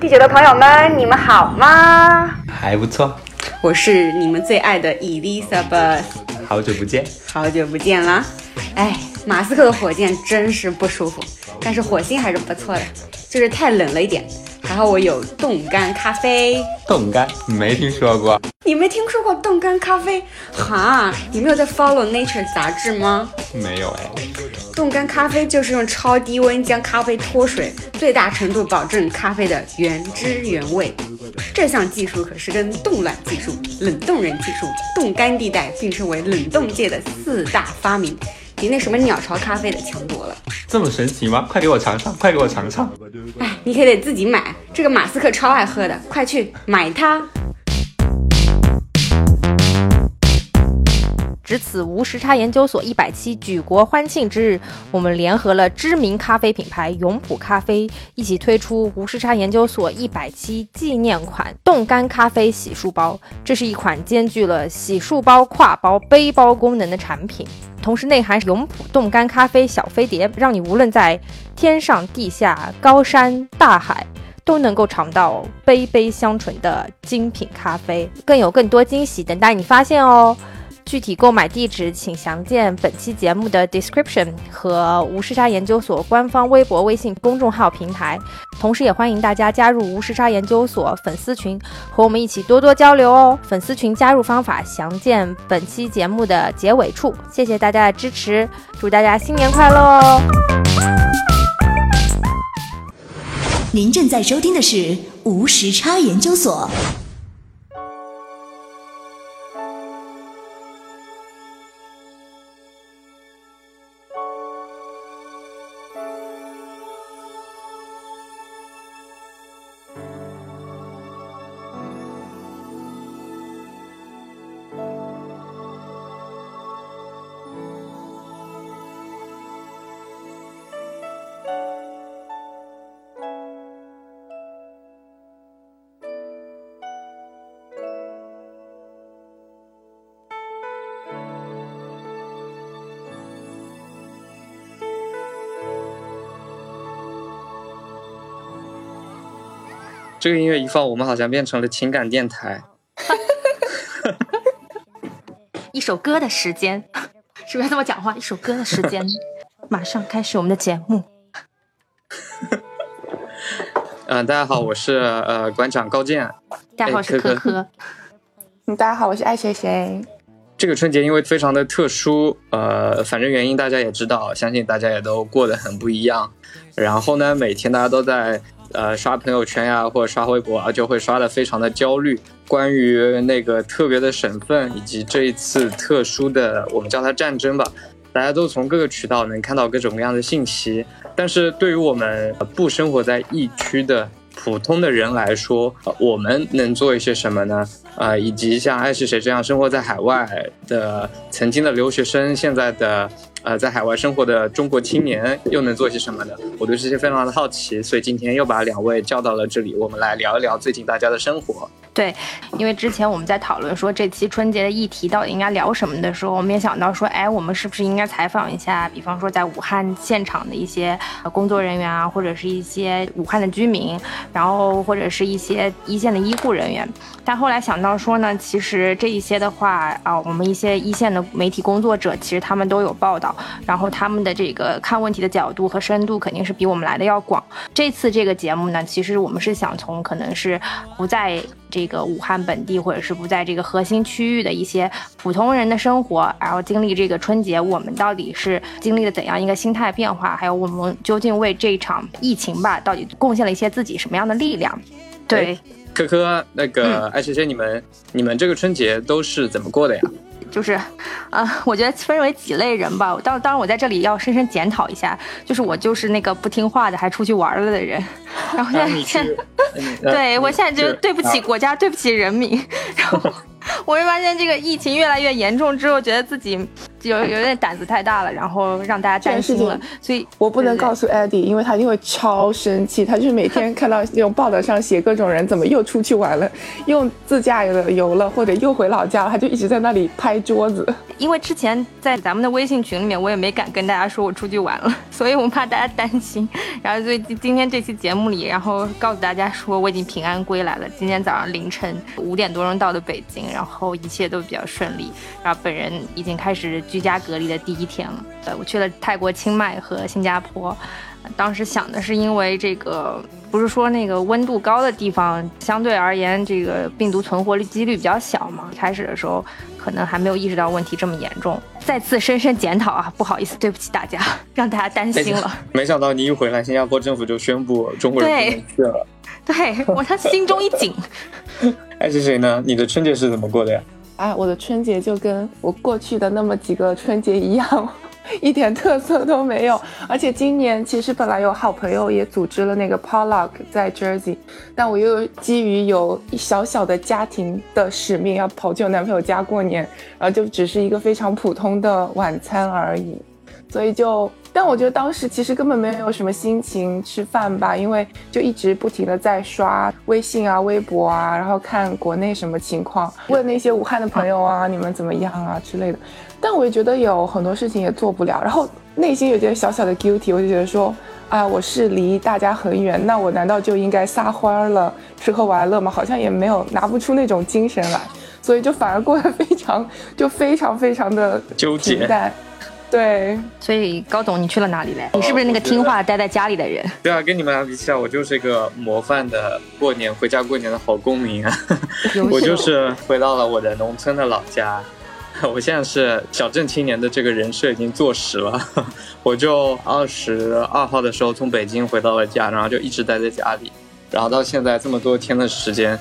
第九的朋友们，你们好吗？还不错，我是你们最爱的 Elizabeth，好久不见，好久不见啦！哎，马斯克的火箭真是不舒服，但是火星还是不错的，就是太冷了一点。还好我有冻干咖啡，冻干没听说过，你没听说过冻干咖啡？哈，你没有在 follow Nature 杂志吗？没有哎。冻干咖啡就是用超低温将咖啡脱水，最大程度保证咖啡的原汁原味。这项技术可是跟冻卵技术、冷冻人技术、冻干地带并称为冷冻界的四大发明。比那什么鸟巢咖啡的强多了，这么神奇吗？快给我尝尝，快给我尝尝！哎，你可得自己买，这个马斯克超爱喝的，快去买它。值此无时差研究所一百期举国欢庆之日，我们联合了知名咖啡品牌永璞咖啡，一起推出无时差研究所一百期纪念款冻干咖啡洗漱包。这是一款兼具了洗漱包、挎包、背包功能的产品，同时内含永璞冻干咖啡小飞碟，让你无论在天上地下、高山大海，都能够尝到杯杯香醇的精品咖啡。更有更多惊喜等待你发现哦！具体购买地址，请详见本期节目的 description 和无时差研究所官方微博、微信公众号平台。同时，也欢迎大家加入无时差研究所粉丝群，和我们一起多多交流哦。粉丝群加入方法详见本期节目的结尾处。谢谢大家的支持，祝大家新年快乐哦！您正在收听的是无时差研究所。这个音乐一放，我们好像变成了情感电台。一首歌的时间，是不是这么讲话？一首歌的时间，马上开始我们的节目。嗯，大家好，我是呃馆长高健。大家好，我是科科。嗯，大家好，我是爱谁谁。这个春节因为非常的特殊，呃，反正原因大家也知道，相信大家也都过得很不一样。然后呢，每天大家都在。呃，刷朋友圈呀，或者刷微博啊，就会刷的非常的焦虑。关于那个特别的省份，以及这一次特殊的，我们叫它战争吧，大家都从各个渠道能看到各种各样的信息。但是对于我们不生活在疫区的普通的人来说，我们能做一些什么呢？啊，以及像爱是谁这样生活在海外的曾经的留学生，现在的。呃，在海外生活的中国青年又能做些什么呢？我对这些非常的好奇，所以今天又把两位叫到了这里，我们来聊一聊最近大家的生活。对，因为之前我们在讨论说这期春节的议题到底应该聊什么的时候，我们也想到说，哎，我们是不是应该采访一下，比方说在武汉现场的一些工作人员啊，或者是一些武汉的居民，然后或者是一些一线的医护人员。但后来想到说呢，其实这一些的话啊，我们一些一线的媒体工作者，其实他们都有报道，然后他们的这个看问题的角度和深度肯定是比我们来的要广。这次这个节目呢，其实我们是想从可能是不在。这个武汉本地，或者是不在这个核心区域的一些普通人的生活，然后经历这个春节，我们到底是经历了怎样一个心态变化？还有我们究竟为这场疫情吧，到底贡献了一些自己什么样的力量？对，科科，那个艾学学，你们你们这个春节都是怎么过的呀？就是，啊，我觉得分为几类人吧。当当然，我在这里要深深检讨一下，就是我就是那个不听话的，还出去玩了的人。然后现在，对我现在就对不起国家，对不起人民。然后。我会发现这个疫情越来越严重之后，觉得自己有有点胆子太大了，然后让大家担心了。所以我不能告诉 Eddie，因为他一定会超生气。他就是每天看到那种报道上写各种人怎么又出去玩了，又自驾游了，或者又回老家了，他就一直在那里拍桌子。因为之前在咱们的微信群里面，我也没敢跟大家说我出去玩了。所以我怕大家担心。然后所以今天这期节目里，然后告诉大家说我已经平安归来了。今天早上凌晨五点多钟到的北京，然后一切都比较顺利。然后本人已经开始居家隔离的第一天了。呃，我去了泰国清迈和新加坡。当时想的是，因为这个不是说那个温度高的地方相对而言，这个病毒存活率几率比较小嘛。开始的时候可能还没有意识到问题这么严重。再次深深检讨啊，不好意思，对不起大家，让大家担心了。没想到你一回来，新加坡政府就宣布中国人不能去了。对我他心中一紧。哎，是谁呢？你的春节是怎么过的呀？哎，我的春节就跟我过去的那么几个春节一样。一点特色都没有，而且今年其实本来有好朋友也组织了那个 Pollock 在 Jersey，但我又基于有一小小的家庭的使命，要跑去我男朋友家过年，然后就只是一个非常普通的晚餐而已，所以就，但我觉得当时其实根本没有什么心情吃饭吧，因为就一直不停的在刷微信啊、微博啊，然后看国内什么情况，问那些武汉的朋友啊，你们怎么样啊之类的。但我也觉得有很多事情也做不了，然后内心有点小小的 guilty，我就觉得说，啊，我是离大家很远，那我难道就应该撒欢儿了，吃喝玩乐吗？好像也没有拿不出那种精神来，所以就反而过得 非常，就非常非常的纠结。对，所以高总，你去了哪里嘞？你是不是那个听话待在家里的人？对啊，跟你们俩比起来，我就是一个模范的过年回家过年的好公民啊！我就是回到了我的农村的老家。我现在是小镇青年的这个人设已经坐实了，我就二十二号的时候从北京回到了家，然后就一直待在家里，然后到现在这么多天的时间，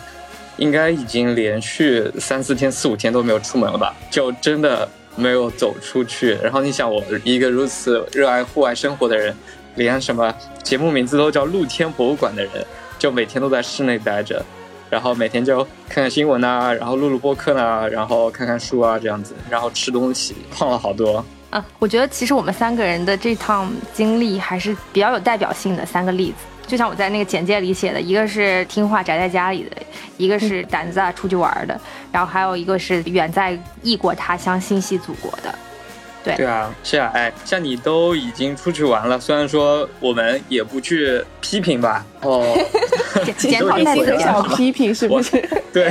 应该已经连续三四天、四五天都没有出门了吧？就真的没有走出去。然后你想，我一个如此热爱户外生活的人，连什么节目名字都叫露天博物馆的人，就每天都在室内待着。然后每天就看看新闻呐，然后录录播客呐，然后看看书啊，这样子，然后吃东西，胖了好多啊！我觉得其实我们三个人的这趟经历还是比较有代表性的三个例子，就像我在那个简介里写的，一个是听话宅在家里的，一个是胆子大出去玩的，然后还有一个是远在异国他乡心系祖国的。对对啊，是啊，哎，像你都已经出去玩了，虽然说我们也不去批评吧，哦，检讨一些小批评是不是？对，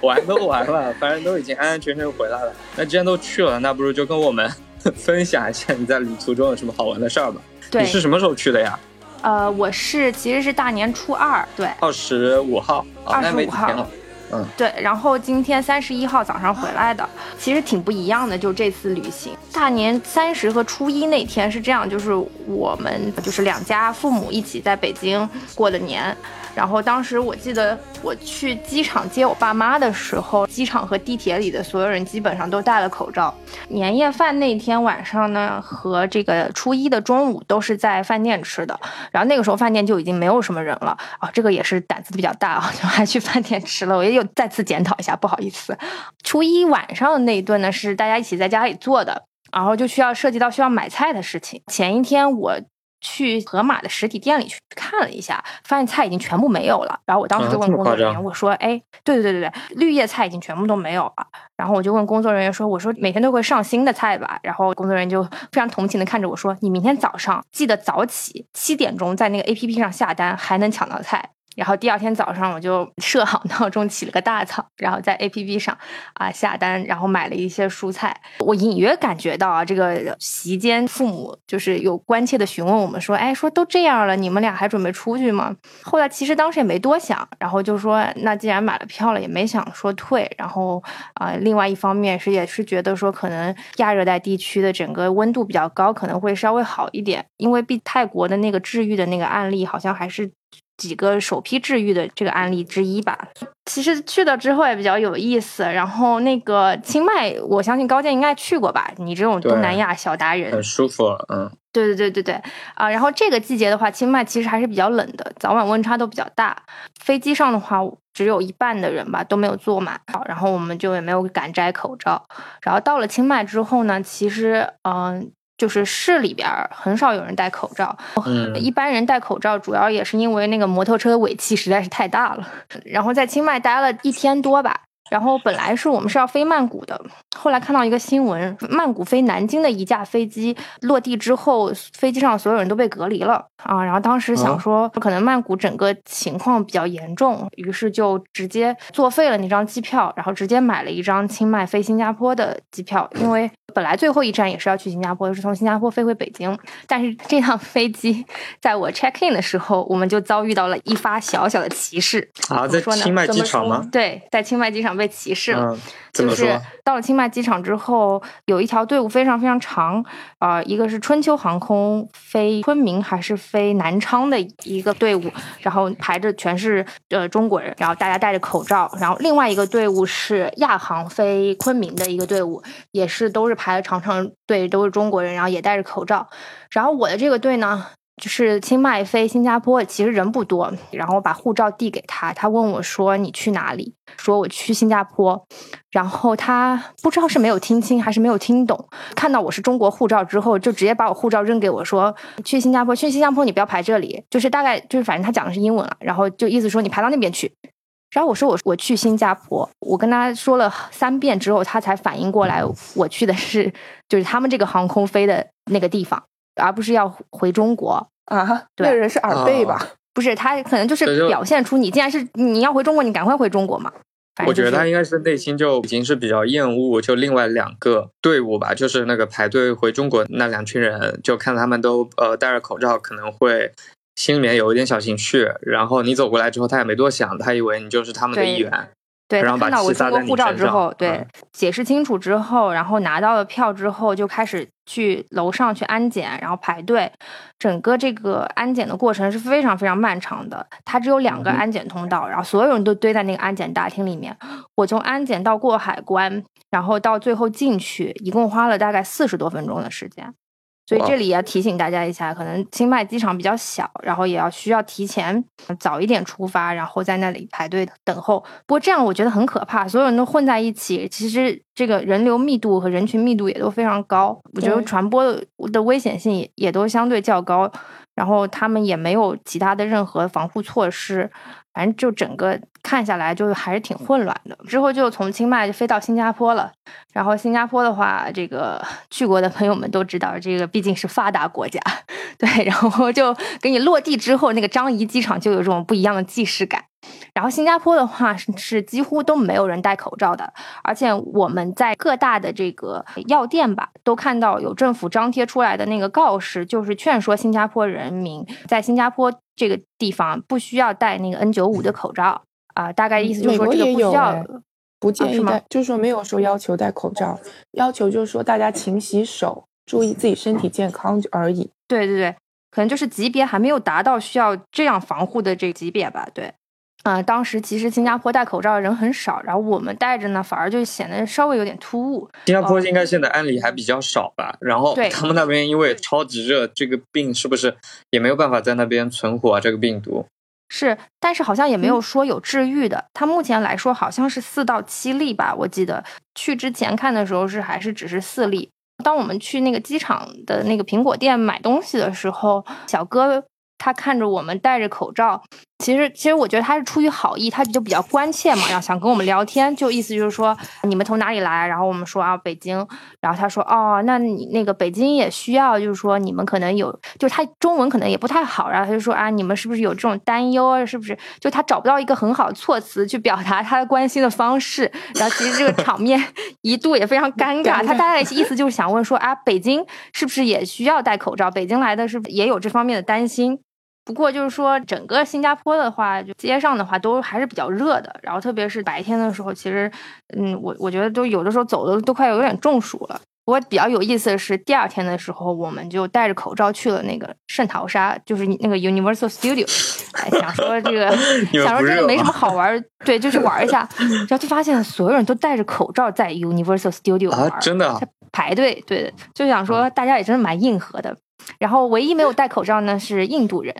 玩都玩了，反正都已经安安全全回来了。那既然都去了，那不如就跟我们 分享一下你在旅途中有什么好玩的事儿吧。对，你是什么时候去的呀？呃，我是其实是大年初二，对，二十五号，二十五号。嗯，对，然后今天三十一号早上回来的，其实挺不一样的。就这次旅行，大年三十和初一那天是这样，就是我们就是两家父母一起在北京过的年。然后当时我记得我去机场接我爸妈的时候，机场和地铁里的所有人基本上都戴了口罩。年夜饭那天晚上呢，和这个初一的中午都是在饭店吃的。然后那个时候饭店就已经没有什么人了啊，这个也是胆子比较大啊，就还去饭店吃了。我也有再次检讨一下，不好意思。初一晚上的那一顿呢，是大家一起在家里做的，然后就需要涉及到需要买菜的事情。前一天我。去盒马的实体店里去看了一下，发现菜已经全部没有了。然后我当时就问工作人员，我说：“哎，对对对对对，绿叶菜已经全部都没有了。”然后我就问工作人员说：“我说每天都会上新的菜吧？”然后工作人员就非常同情的看着我说：“你明天早上记得早起，七点钟在那个 A P P 上下单，还能抢到菜。”然后第二天早上我就 设好闹钟，起了个大早，然后在 A P P 上啊下单，然后买了一些蔬菜。我隐约感觉到啊，这个席间父母就是有关切的询问我们说，哎，说都这样了，你们俩还准备出去吗？后来其实当时也没多想，然后就说，那既然买了票了，也没想说退。然后啊，另外一方面是也是觉得说，可能亚热带地区的整个温度比较高，可能会稍微好一点，因为比泰国的那个治愈的那个案例好像还是。几个首批治愈的这个案例之一吧。其实去了之后也比较有意思。然后那个清迈，我相信高健应该去过吧？你这种东南亚小达人，很舒服。嗯，对对对对对啊。然后这个季节的话，清迈其实还是比较冷的，早晚温差都比较大。飞机上的话，只有一半的人吧都没有坐满。然后我们就也没有敢摘口罩。然后到了清迈之后呢，其实嗯。就是市里边很少有人戴口罩，一般人戴口罩主要也是因为那个摩托车尾气实在是太大了。然后在清迈待了一天多吧，然后本来是我们是要飞曼谷的，后来看到一个新闻，曼谷飞南京的一架飞机落地之后，飞机上所有人都被隔离了啊。然后当时想说，可能曼谷整个情况比较严重，于是就直接作废了那张机票，然后直接买了一张清迈飞新加坡的机票，因为本来最后一站也是要去新加坡，是从新加坡飞回北京。但是这趟飞机在我 check in 的时候，我们就遭遇到了一发小小的歧视。啊，在怎么说呢清迈怎么说机场吗？对，在清迈机场被歧视了。就是？到了清迈机场之后，有一条队伍非常非常长，啊、一个是春秋航空飞昆明还是飞南昌的一个队伍，然后排着全是呃中国人，然后大家戴着口罩，然后另外一个队伍是亚航飞昆明的一个队伍，也是都是排了长长队，都是中国人，然后也戴着口罩，然后我的这个队呢。就是清迈飞新加坡，其实人不多。然后我把护照递给他，他问我说：“你去哪里？”说我去新加坡。然后他不知道是没有听清还是没有听懂，看到我是中国护照之后，就直接把我护照扔给我说：“去新加坡，去新加坡你不要排这里。”就是大概就是反正他讲的是英文了，然后就意思说你排到那边去。然后我说我我去新加坡，我跟他说了三遍之后，他才反应过来我去的是就是他们这个航空飞的那个地方，而不是要回中国。啊，对那人是耳背吧？不是他可能就是表现出你既然是你要回中国，你赶快回中国嘛。我觉得他应该是内心就已经是比较厌恶，就另外两个队伍吧，就是那个排队回中国那两群人，就看他们都呃戴着口罩，可能会心里面有一点小情绪。然后你走过来之后，他也没多想，他以为你就是他们的一员。对，然后把他看到我气撒在你中国护照之后，对，嗯解释清楚之后，然后拿到了票之后，就开始去楼上去安检，然后排队。整个这个安检的过程是非常非常漫长的，它只有两个嗯安检通道，然后所有人都堆在那个安检大厅里面。我从安检到过海关，然后到最后进去，一共花了大概四十多分钟的时间。所以这里也要提醒大家一下，可能清迈机场比较小，然后也要需要提前早一点出发，然后在那里排队等候。不过这样我觉得很可怕，所有人都混在一起，其实这个人流密度和人群密度也都非常高，我觉得传播的的危险性也也都相对较高。然后他们也没有其他的任何防护措施，反正就整个看下来就还是挺混乱的。之后就从清迈就飞到新加坡了，然后新加坡的话，这个去过的朋友们都知道，这个毕竟是发达国家，对，然后就给你落地之后，那个樟宜机场就有这种不一样的既视感。然后新加坡的话是是几乎都没有人戴口罩的，而且我们在各大的这个药店吧，都看到有政府张贴出来的那个告示，就是劝说新加坡人民在新加坡这个地方不需要戴那个 N 九五的口罩啊、大概意思就是美国说这个不需要。也有哎不建议戴，就是说没有说要求戴口罩，要求就是说大家勤洗手，注意自己身体健康而已。对对对，可能就是级别还没有达到需要这样防护的这个级别吧。对，啊、当时其实新加坡戴口罩的人很少，然后我们戴着呢，反而就显得稍微有点突兀。新加坡应该现在案例还比较少吧？然后他们那边因为超级热，这个病是不是也没有办法在那边存活啊？这个病毒是，但是好像也没有说有治愈的。它目前来说好像是四到七例吧，我记得去之前看的时候是还是只是四例。当我们去那个机场的那个苹果店买东西的时候，小哥他看着我们戴着口罩，其实其实我觉得他是出于好意，他就比较关切嘛，然后想跟我们聊天，就意思就是说你们从哪里来？然后我们说啊北京，然后他说哦，那你那个北京也需要，就是说你们可能有，就是他中文可能也不太好，然后他就说啊，你们是不是有这种担忧啊？是不是？就他找不到一个很好的措辞去表达他的关心的方式，然后其实这个场面一度也非常尴尬。尴尬他大概意思就是想问说啊，北京是不是也需要戴口罩？北京来的是不是也有这方面的担心？不过就是说，整个新加坡的话，就街上的话都还是比较热的，然后特别是白天的时候，其实，嗯，我我觉得都有的时候走的都快有点中暑了。不过比较有意思的是，第二天的时候，我们就戴着口罩去了那个圣淘沙，就是那个 Universal Studio，哎，想说这个，想说不热这个没什么好玩儿，对，就去玩一下，然后就发现所有人都戴着口罩在 Universal Studio 玩真的啊排队，对，就想说大家也真的蛮硬核的。然后唯一没有戴口罩呢是印度人，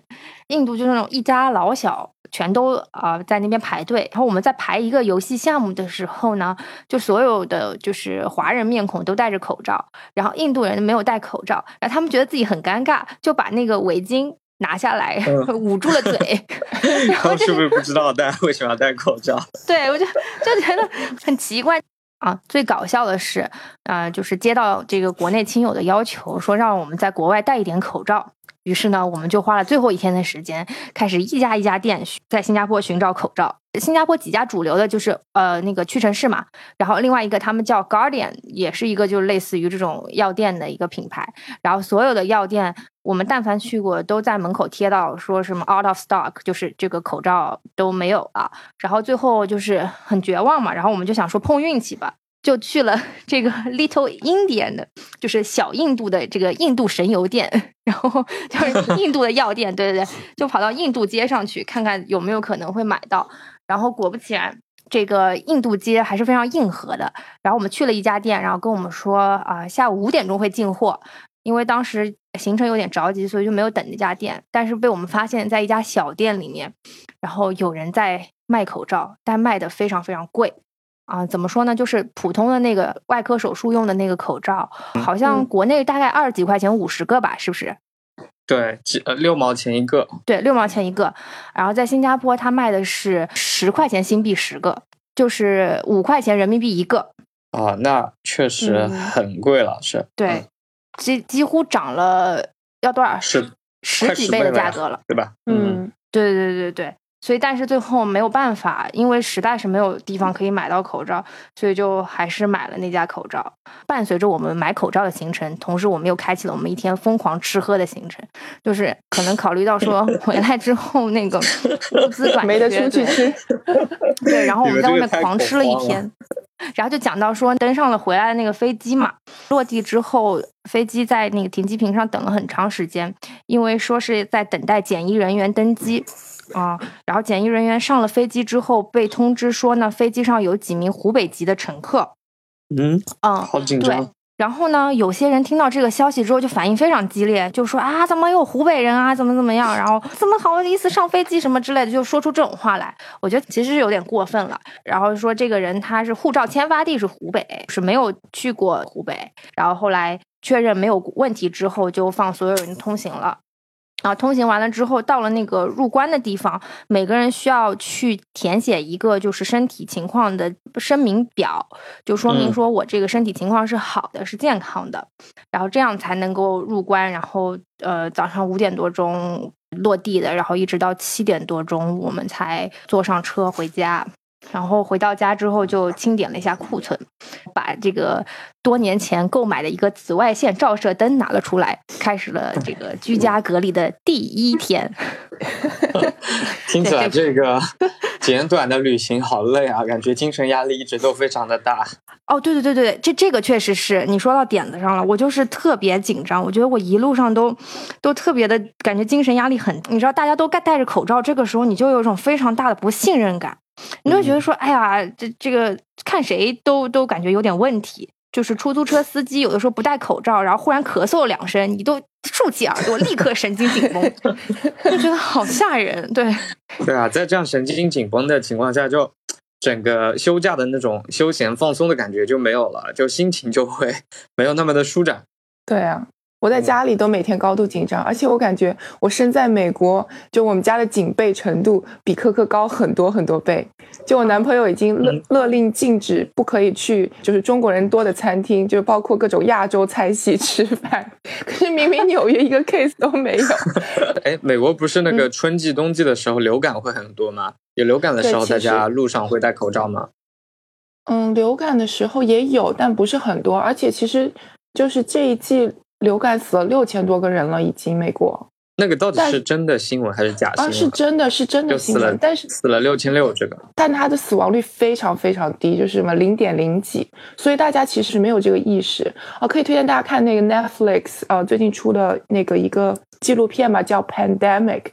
印度就是那种一家老小全都啊、呃在那边排队。然后我们在排一个游戏项目的时候呢，就所有的就是华人面孔都戴着口罩，然后印度人没有戴口罩，然后他们觉得自己很尴尬，就把那个围巾拿下来，嗯捂住了嘴，然然后是不是不知道大家 为什么要戴口罩？对我就就觉得很奇怪啊。最搞笑的是，呃，就是接到这个国内亲友的要求，说让我们在国外带一点口罩。于是呢，我们就花了最后一天的时间，开始一家一家店在新加坡寻找口罩。新加坡几家主流的就是呃那个屈臣氏嘛，然后另外一个他们叫 Guardian，也是一个就类似于这种药店的一个品牌。然后所有的药店，我们但凡去过，都在门口贴到说什么 out of stock，就是这个口罩都没有了。然后最后就是很绝望嘛，然后我们就想说碰运气吧，就去了 这个 Little Indian 的，就是小印度的这个印度神油店，然后就是印度的药店，对对对，就跑到印度街上去看看有没有可能会买到。然后果不其然，这个印度街还是非常硬核的。然后我们去了一家店，然后跟我们说啊、下午五点钟会进货。因为当时行程有点着急，所以就没有等那家店。但是被我们发现，在一家小店里面，然后有人在卖口罩，但卖的非常非常贵啊！怎么说呢？就是普通的那个外科手术用的那个口罩，好像国内大概二十几块钱五十个吧，是不是？对，几呃六毛钱一个，对，六毛钱一个。然后在新加坡，他卖的是十块钱新币十个，就是五块钱人民币一个。啊，那确实嗯很贵了，是对，几几乎涨了要多少？十十几倍的价格了。对吧？嗯，对对对对，所以但是最后没有办法，因为实在是没有地方可以买到口罩，所以就还是买了那家口罩。伴随着我们买口罩的行程，同时我们又开启了我们一天疯狂吃喝的行程，就是可能考虑到说 回来之后那个物资短没得出去吃。对，然后我们在外面狂吃了一天，然后就讲到说登上了回来的那个飞机嘛，落地之后，飞机在那个停机坪上等了很长时间，因为说是在等待检疫人员登机。啊、然后检疫人员上了飞机之后，被通知说呢，飞机上有几名湖北籍的乘客。嗯，嗯，好紧对张。然后呢，有些人听到这个消息之后就反应非常激烈，就说啊，怎么有湖北人啊，怎么怎么样，然后怎么好意思上飞机什么之类的，就说出这种话来。我觉得其实是有点过分了。然后说这个人他是护照签发地是湖北，是没有去过湖北。然后后来确认没有问题之后，就放所有人通行了。然后通行完了之后，到了那个入关的地方，每个人需要去填写一个就是身体情况的声明表，就说明嗯说我这个身体情况是好的，是健康的，然后这样才能够入关。然后呃，早上五点多钟落地的，然后一直到七点多钟，我们才坐上车回家。然后回到家之后，就清点了一下库存，把这个多年前购买的一个紫外线照射灯拿了出来，开始了这个居家隔离的第一天。听起来这个简短的旅行好累啊，感觉精神压力一直都非常的大。哦，对对对对，这这个确实是你说到点子上了。我就是特别紧张，我觉得我一路上都都特别的感觉精神压力很。你知道，大家都戴戴着口罩，这个时候你就有一种非常大的不信任感，你就觉得说，哎呀，这这个看谁都都感觉有点问题。就是出租车司机有的时候不戴口罩，然后忽然咳嗽两声，你都竖起耳朵，立刻神经紧绷，就觉得好吓人。对，对啊，在这样神经紧绷的情况下，就整个休假的那种休闲放松的感觉就没有了，就心情就会 没有那么的舒展。对啊，我在家里都每天高度紧张，而且我感觉我身在美国，就我们家的警备程度比科科高很多很多倍。就我男朋友已经勒勒令禁止不可以去，就是中国人多的餐厅，就包括各种亚洲菜系 吃饭。可是明明纽约一个 case 都没有。哎，美国不是那个春季、冬季的时候流感会很多吗？有流感的时候，大家路上会戴口罩吗？嗯，流感的时候也有，但不是很多。而且其实就是这一季流感死了六千多个人了，已经美国那个到底是真的新闻还是假新啊，闻？是真的是真的新闻，但是死了六千六，这个但它的死亡率非常非常低，就是什么零点零几，所以大家其实没有这个意识啊。可以推荐大家看那个 Netflix 啊最近出的那个一个纪录片吧，叫 Pandemic，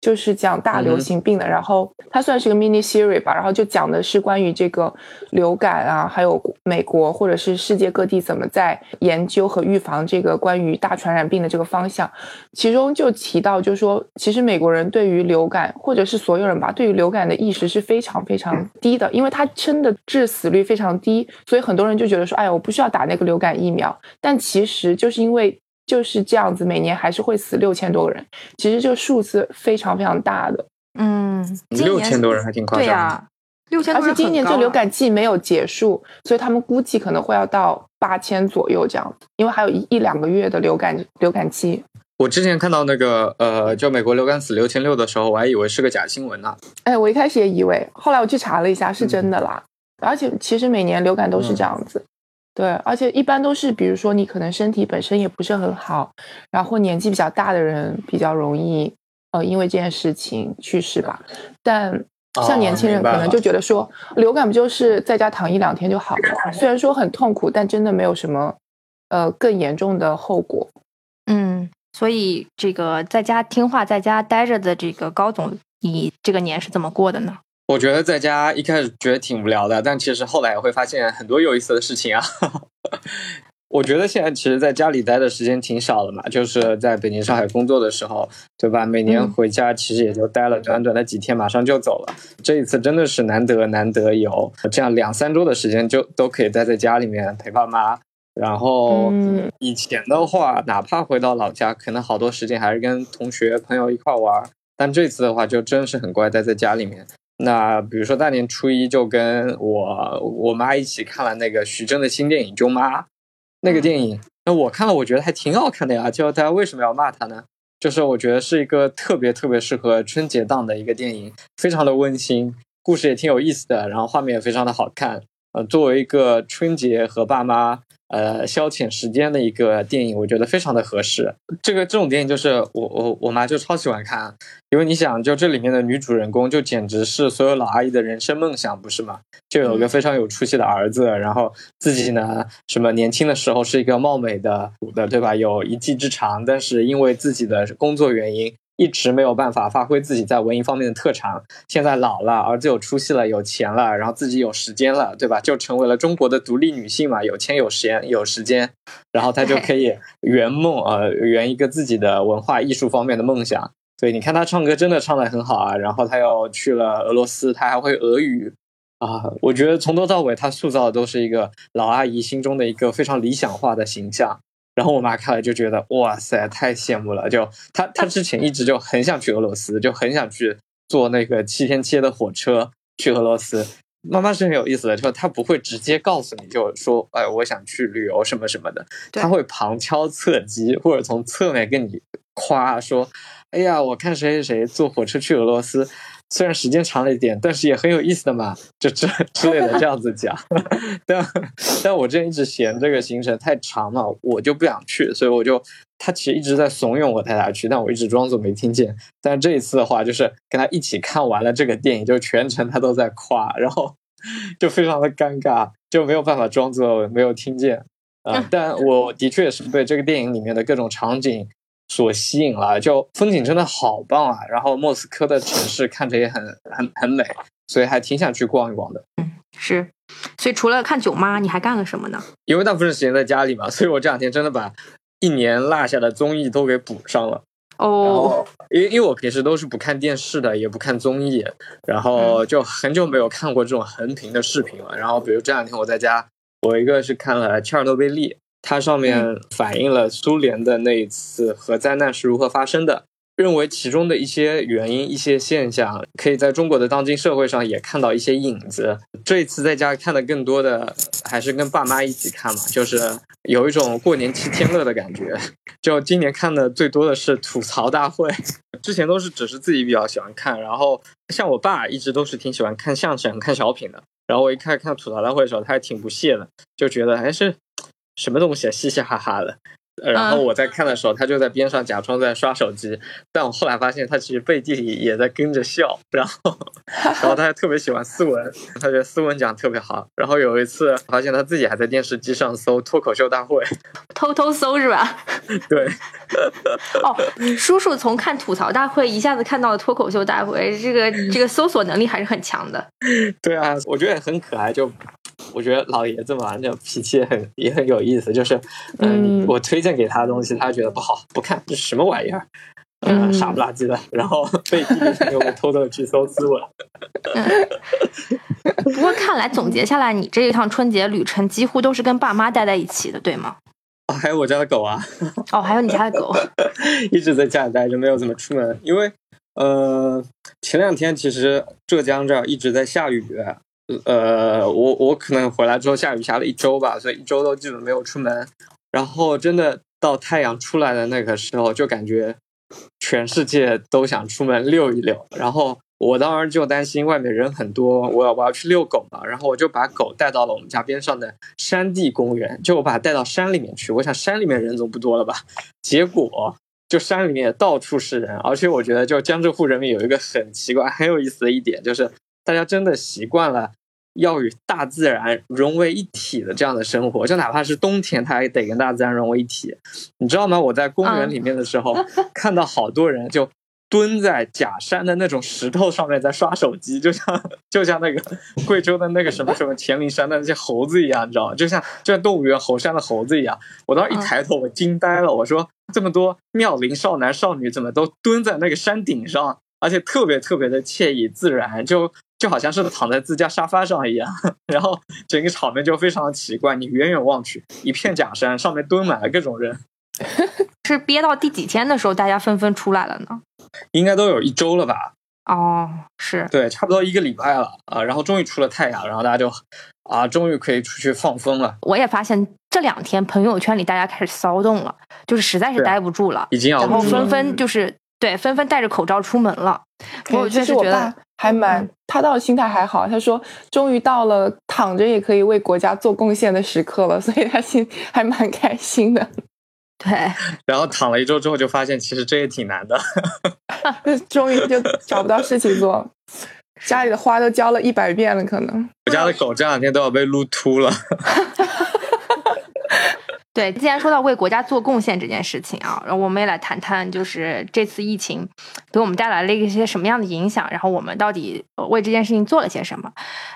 就是讲大流行病的。然后它算是个 mini series 吧，然后就讲的是关于这个流感啊，还有美国或者是世界各地怎么在研究和预防这个关于大传染病的这个方向。其中就提到，就是说，其实美国人对于流感，或者是所有人吧，对于流感的意识是非常非常低的，因为它真的致死率非常低，所以很多人就觉得说，哎呀，我不需要打那个流感疫苗。但其实就是因为就是这样子，每年还是会死六千多个人，其实这个数字非常非常大的。嗯，今年六千多人还挺夸张的。对呀、六千而且今年这流感季没有结束，所以他们估计可能会要到八千左右这样子，因为还有一一两个月的流感流感期。我之前看到那个呃，就美国流感死六千六的时候，我还以为是个假新闻呢。哎，我一开始也以为，后来我去查了一下，是真的啦。而且其实每年流感都是这样子，对，而且一般都是，比如说你可能身体本身也不是很好，然后年纪比较大的人比较容易呃因为这件事情去世吧。但像年轻人可能就觉得说，流感不就是在家躺一两天就好了，虽然说很痛苦，但真的没有什么呃更严重的后果。嗯，所以这个在家听话，在家待着的这个高总，你这个年是怎么过的呢？我觉得在家一开始觉得挺无聊的，但其实后来也会发现很多有意思的事情啊。我觉得现在其实在家里待的时间挺少的嘛，就是在北京、上海工作的时候，对吧？每年嗯回家其实也就待了短短的几天，马上就走了。这一次真的是难得难得有这样两三周的时间，就都可以待在家里面陪爸妈。然后嗯以前的话，哪怕回到老家，可能好多时间还是跟同学朋友一块玩儿，但这次的话就真是很乖，待在家里面。那比如说大年初一就跟我我妈一起看了那个徐峥的新电影《舅妈》，那个电影，那我看了，我觉得还挺好看的呀。就大家为什么要骂他呢？就是我觉得是一个特别特别适合春节档的一个电影，非常的温馨，故事也挺有意思的，然后画面也非常的好看。呃，作为一个春节和爸妈呃消遣时间的一个电影，我觉得非常的合适。这个这种电影就是我我我妈就超喜欢看，因为你想，就这里面的女主人公就简直是所有老阿姨的人生梦想，不是吗？就有个非常有出息的儿子，然后自己呢，什么年轻的时候是一个貌美的的，对吧？有一技之长，但是因为自己的工作原因，一直没有办法发挥自己在文艺方面的特长。现在老了，儿子有出息了，有钱了，然后自己有时间了，对吧？就成为了中国的独立女性嘛，有钱有时间有时间，然后她就可以圆梦，呃，圆一个自己的文化艺术方面的梦想。对，你看她唱歌真的唱得很好啊，然后她又去了俄罗斯，她还会俄语。啊，我觉得从头到尾，她塑造的都是一个老阿姨心中的一个非常理想化的形象。然后我妈看了就觉得，哇塞，太羡慕了！就她，她之前一直就很想去俄罗斯，就很想去坐那个七天七夜的火车去俄罗斯。妈妈是很有意思的，就是她不会直接告诉你，就说，哎，我想去旅游什么什么的，对她会旁敲侧击，或者从侧面跟你夸说，哎呀，我看谁谁谁坐火车去俄罗斯，虽然时间长了一点，但是也很有意思的嘛，就这之类的这样子讲。但但我之前一直嫌这个行程太长了，我就不想去，所以我就他其实一直在怂恿我带他去，但我一直装作没听见。但是这一次的话，就是跟他一起看完了这个电影，就全程他都在夸，然后就非常的尴尬，就没有办法装作没有听见。啊、但我的确是被这个电影里面的各种场景所吸引了，就风景真的好棒啊！然后莫斯科的城市看着也很很很美，所以还挺想去逛一逛的。嗯是，所以除了看《囧妈》，你还干了什么呢？因为大部分时间在家里嘛，所以我这两天真的把一年落下的综艺都给补上了。然哦后，因为因为我平时都是不看电视的，也不看综艺，然后就很久没有看过这种横屏的视频了。然后，比如这两天我在家，我一个是看了切尔诺贝利，它上面反映了苏联的那一次核灾难是如何发生的。认为其中的一些原因、一些现象，可以在中国的当今社会上也看到一些影子。这一次在家看的更多的还是跟爸妈一起看嘛，就是有一种过年七天乐的感觉。就今年看的最多的是吐槽大会，之前都是只是自己比较喜欢看，然后像我爸一直都是挺喜欢看相声、看小品的。然后我一开始看吐槽大会的时候，他还挺不屑的，就觉得还是什么东西啊，嘻嘻哈哈的。呃然后我在看的时候，他就在边上假装在刷手机，但我后来发现他其实背地里也在跟着笑，然后，然后他还特别喜欢斯文，他觉得斯文讲得特别好。然后有一次发现他自己还在电视机上搜脱口秀大会，偷偷搜是吧？对，哦，叔叔从看吐槽大会一下子看到了脱口秀大会，这个这个搜索能力还是很强的。对啊，我觉得很可爱，就我觉得老爷子嘛，这脾气也很也很有意思。就是，嗯，嗯我推荐给他的东西，他觉得不好，不看，这什么玩意儿，嗯，嗯傻不拉几的。然后背地里偷偷地去搜资文。不过看来总结下来，你这一趟春节旅程几乎都是跟爸妈待在一起的，对吗？哦，还有我家的狗啊，哦，还有你家的狗，一直在家里待着，没有怎么出门。因为呃，前两天其实浙江这儿一直在下雨，呃，我我可能回来之后下雨下了一周吧，所以一周都基本没有出门。然后真的到太阳出来的那个时候，就感觉全世界都想出门溜一溜。然后我当时就担心外面人很多，我要我要去遛狗嘛，然后我就把狗带到了我们家边上的山地公园，就我把它带到山里面去。我想山里面人总不多了吧？结果就山里面到处是人，而且我觉得就江浙沪人民有一个很奇怪、很有意思的一点，就是大家真的习惯了要与大自然融为一体的这样的生活，就哪怕是冬天，它也得跟大自然融为一体。你知道吗？我在公园里面的时候，看到好多人就蹲在假山的那种石头上面在刷手机，就像就像那个贵州的那个什么什么黔灵山的那些猴子一样，你知道吗？就像就像动物园猴山的猴子一样。我当时一抬头，我惊呆了，我说这么多妙龄少男少女怎么都蹲在那个山顶上，而且特别特别的惬意自然，就就好像是躺在自家沙发上一样。然后整个场面就非常的奇怪，你远远望去，一片假山，上面蹲满了各种人。是憋到第几天的时候，大家纷纷出来了呢？应该都有一周了吧？哦，是对，差不多一个礼拜了啊、然后终于出了太阳，然后大家就啊，终于可以出去放风了，我也发现这两天朋友圈里大家开始骚动了，就是实在是待不住了，已经要然后纷纷就是对纷纷戴着口罩出门了。我对，确实觉其实我爸得，还蛮嗯，他倒是心态还好。他说，终于到了躺着也可以为国家做贡献的时刻了，所以他心还蛮开心的。对，然后躺了一周之后，就发现其实这也挺难的。终于就找不到事情做，家里的花都浇了一百遍了，可能。我家的狗这两天都要被撸秃了。对，既然说到为国家做贡献这件事情啊，然后我们也来谈谈，就是这次疫情给我们带来了一些什么样的影响，然后我们到底呃为这件事情做了些什么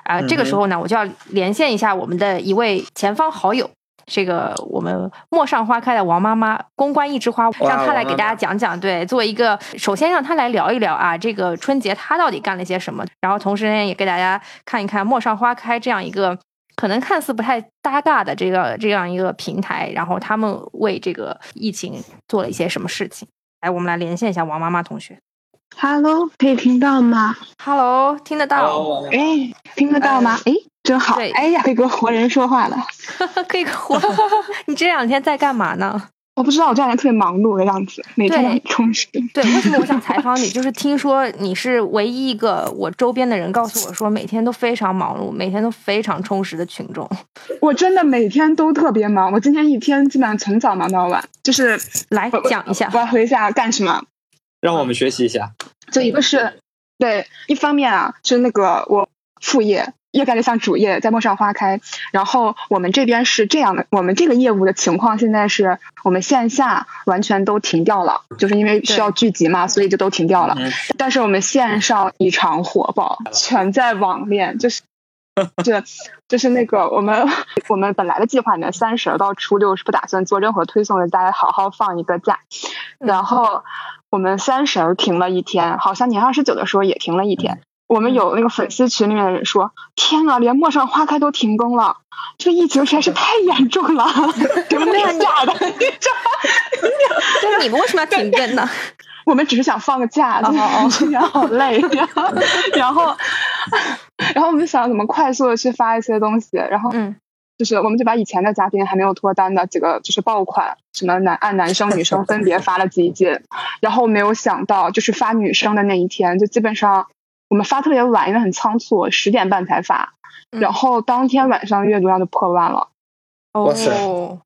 啊、这个时候呢，我就要连线一下我们的一位前方好友。这个我们陌上花开的王妈妈，公关一枝花，让她来给大家讲讲。对，作为一个，首先让她来聊一聊啊，这个春节她到底干了些什么，然后同时呢，也给大家看一看陌上花开这样一个可能看似不太搭嘎的这个这样一个平台，然后他们为这个疫情做了一些什么事情。来，我们来连线一下王妈妈同学。Hello，可以听到吗？Hello，听得到？哎，听得到吗？哎，真好对！哎呀，可以跟活人说话了。可以活。你这两天在干嘛呢？我不知道我这两天特别忙碌的样子，每天很充实。对，为什么我想采访你？就是听说你是唯一一个我周边的人告诉我说，每天都非常忙碌，每天都非常充实的群众。我真的每天都特别忙，我今天一天基本上从早忙到晚，就是来讲一下我。要回家干什么？让我们学习一下。就一个是对，一方面啊是那个我副业。越干越像主业，在陌上花开。然后我们这边是这样的，我们这个业务的情况现在是我们线下完全都停掉了，就是因为需要聚集嘛，所以就都停掉了。嗯但是我们线上异常火爆，全在网恋，就是。就就是那个我们我们本来的计划里面，三十到初六是不打算做任何推送的，大家好好放一个假。然后我们三十停了一天，好像年二十九的时候也停了一天。我们有那个粉丝群里面的人说：“天呐，连陌上花开都停更了，这疫情实在是太严重了，真的假的？你知道就是你们 为什么要停更呢？我们只是想放个假，真的是 好累。然后，然后，然后我们想怎么快速的去发一些东西，然后嗯，就是我们就把以前的嘉宾还没有脱单的几个就是爆款，什么男按男生女生分别发了几件，然后没有想到就是发女生的那一天，就基本上我们发特别晚，因为很仓促，十点半才发，嗯然后当天晚上阅读量就破万了，哇塞哦，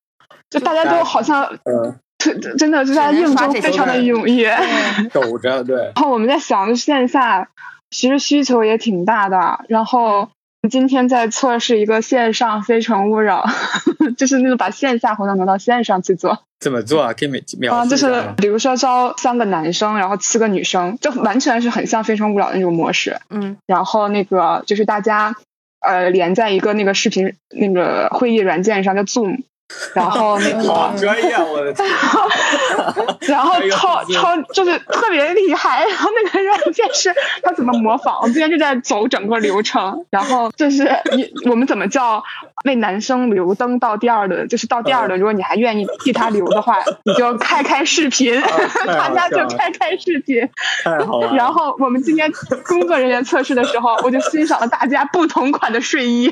就大家都好像 真的就大家只能应刷这些征非常的踊跃。抖着对。然后我们在想，线下其实需求也挺大的。然后 今天在测试一个线上非诚勿扰，就是那个把线下活动挪到线上去做怎么做啊？可以每秒啊，就是比如说招三个男生，然后七个女生，就完全是很像非诚勿扰的那种模式。嗯然后那个就是大家呃连在一个那个视频那个会议软件上叫 Zoom，然后那好个，专业啊！我的天，然后哎呦超超就是特别厉害，然后那个软件是他怎么模仿，我们今天就在走整个流程，然后就是你我们怎么叫为男生留灯到第二轮，就是到第二轮，如果你还愿意替他留的话，你就开开视频，太 大家就开开视频。然后我们今天工作人员测试的时候，我就欣赏了大家不同款的睡衣。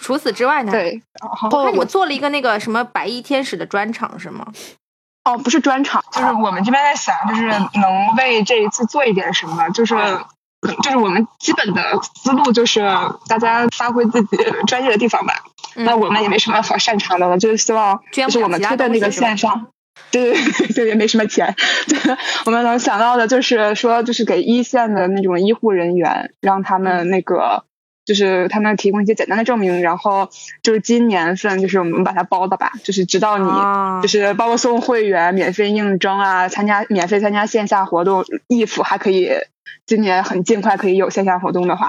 除此之外呢？，对，然后我看你们做了一个那个什么白衣天使的专场是吗？哦，不是专场，就是我们这边在想，就是能为这一次做一点什么，就是。就是我们基本的思路就是大家发挥自己专业的地方吧。嗯那我们也没什么好擅长的了，就是希望就是我们推的那个线上，对对 对，也没什么钱。对，我们能想到的就是说，就是给一线的那种医护人员，让他嗯们那个。就是他们提供一些简单的证明，然后就是今年份就是我们把它包的吧，就是直到你啊就是包括送会员、免费应征啊，参加免费参加线下活动，if 还可以今年很尽快可以有线下活动的话，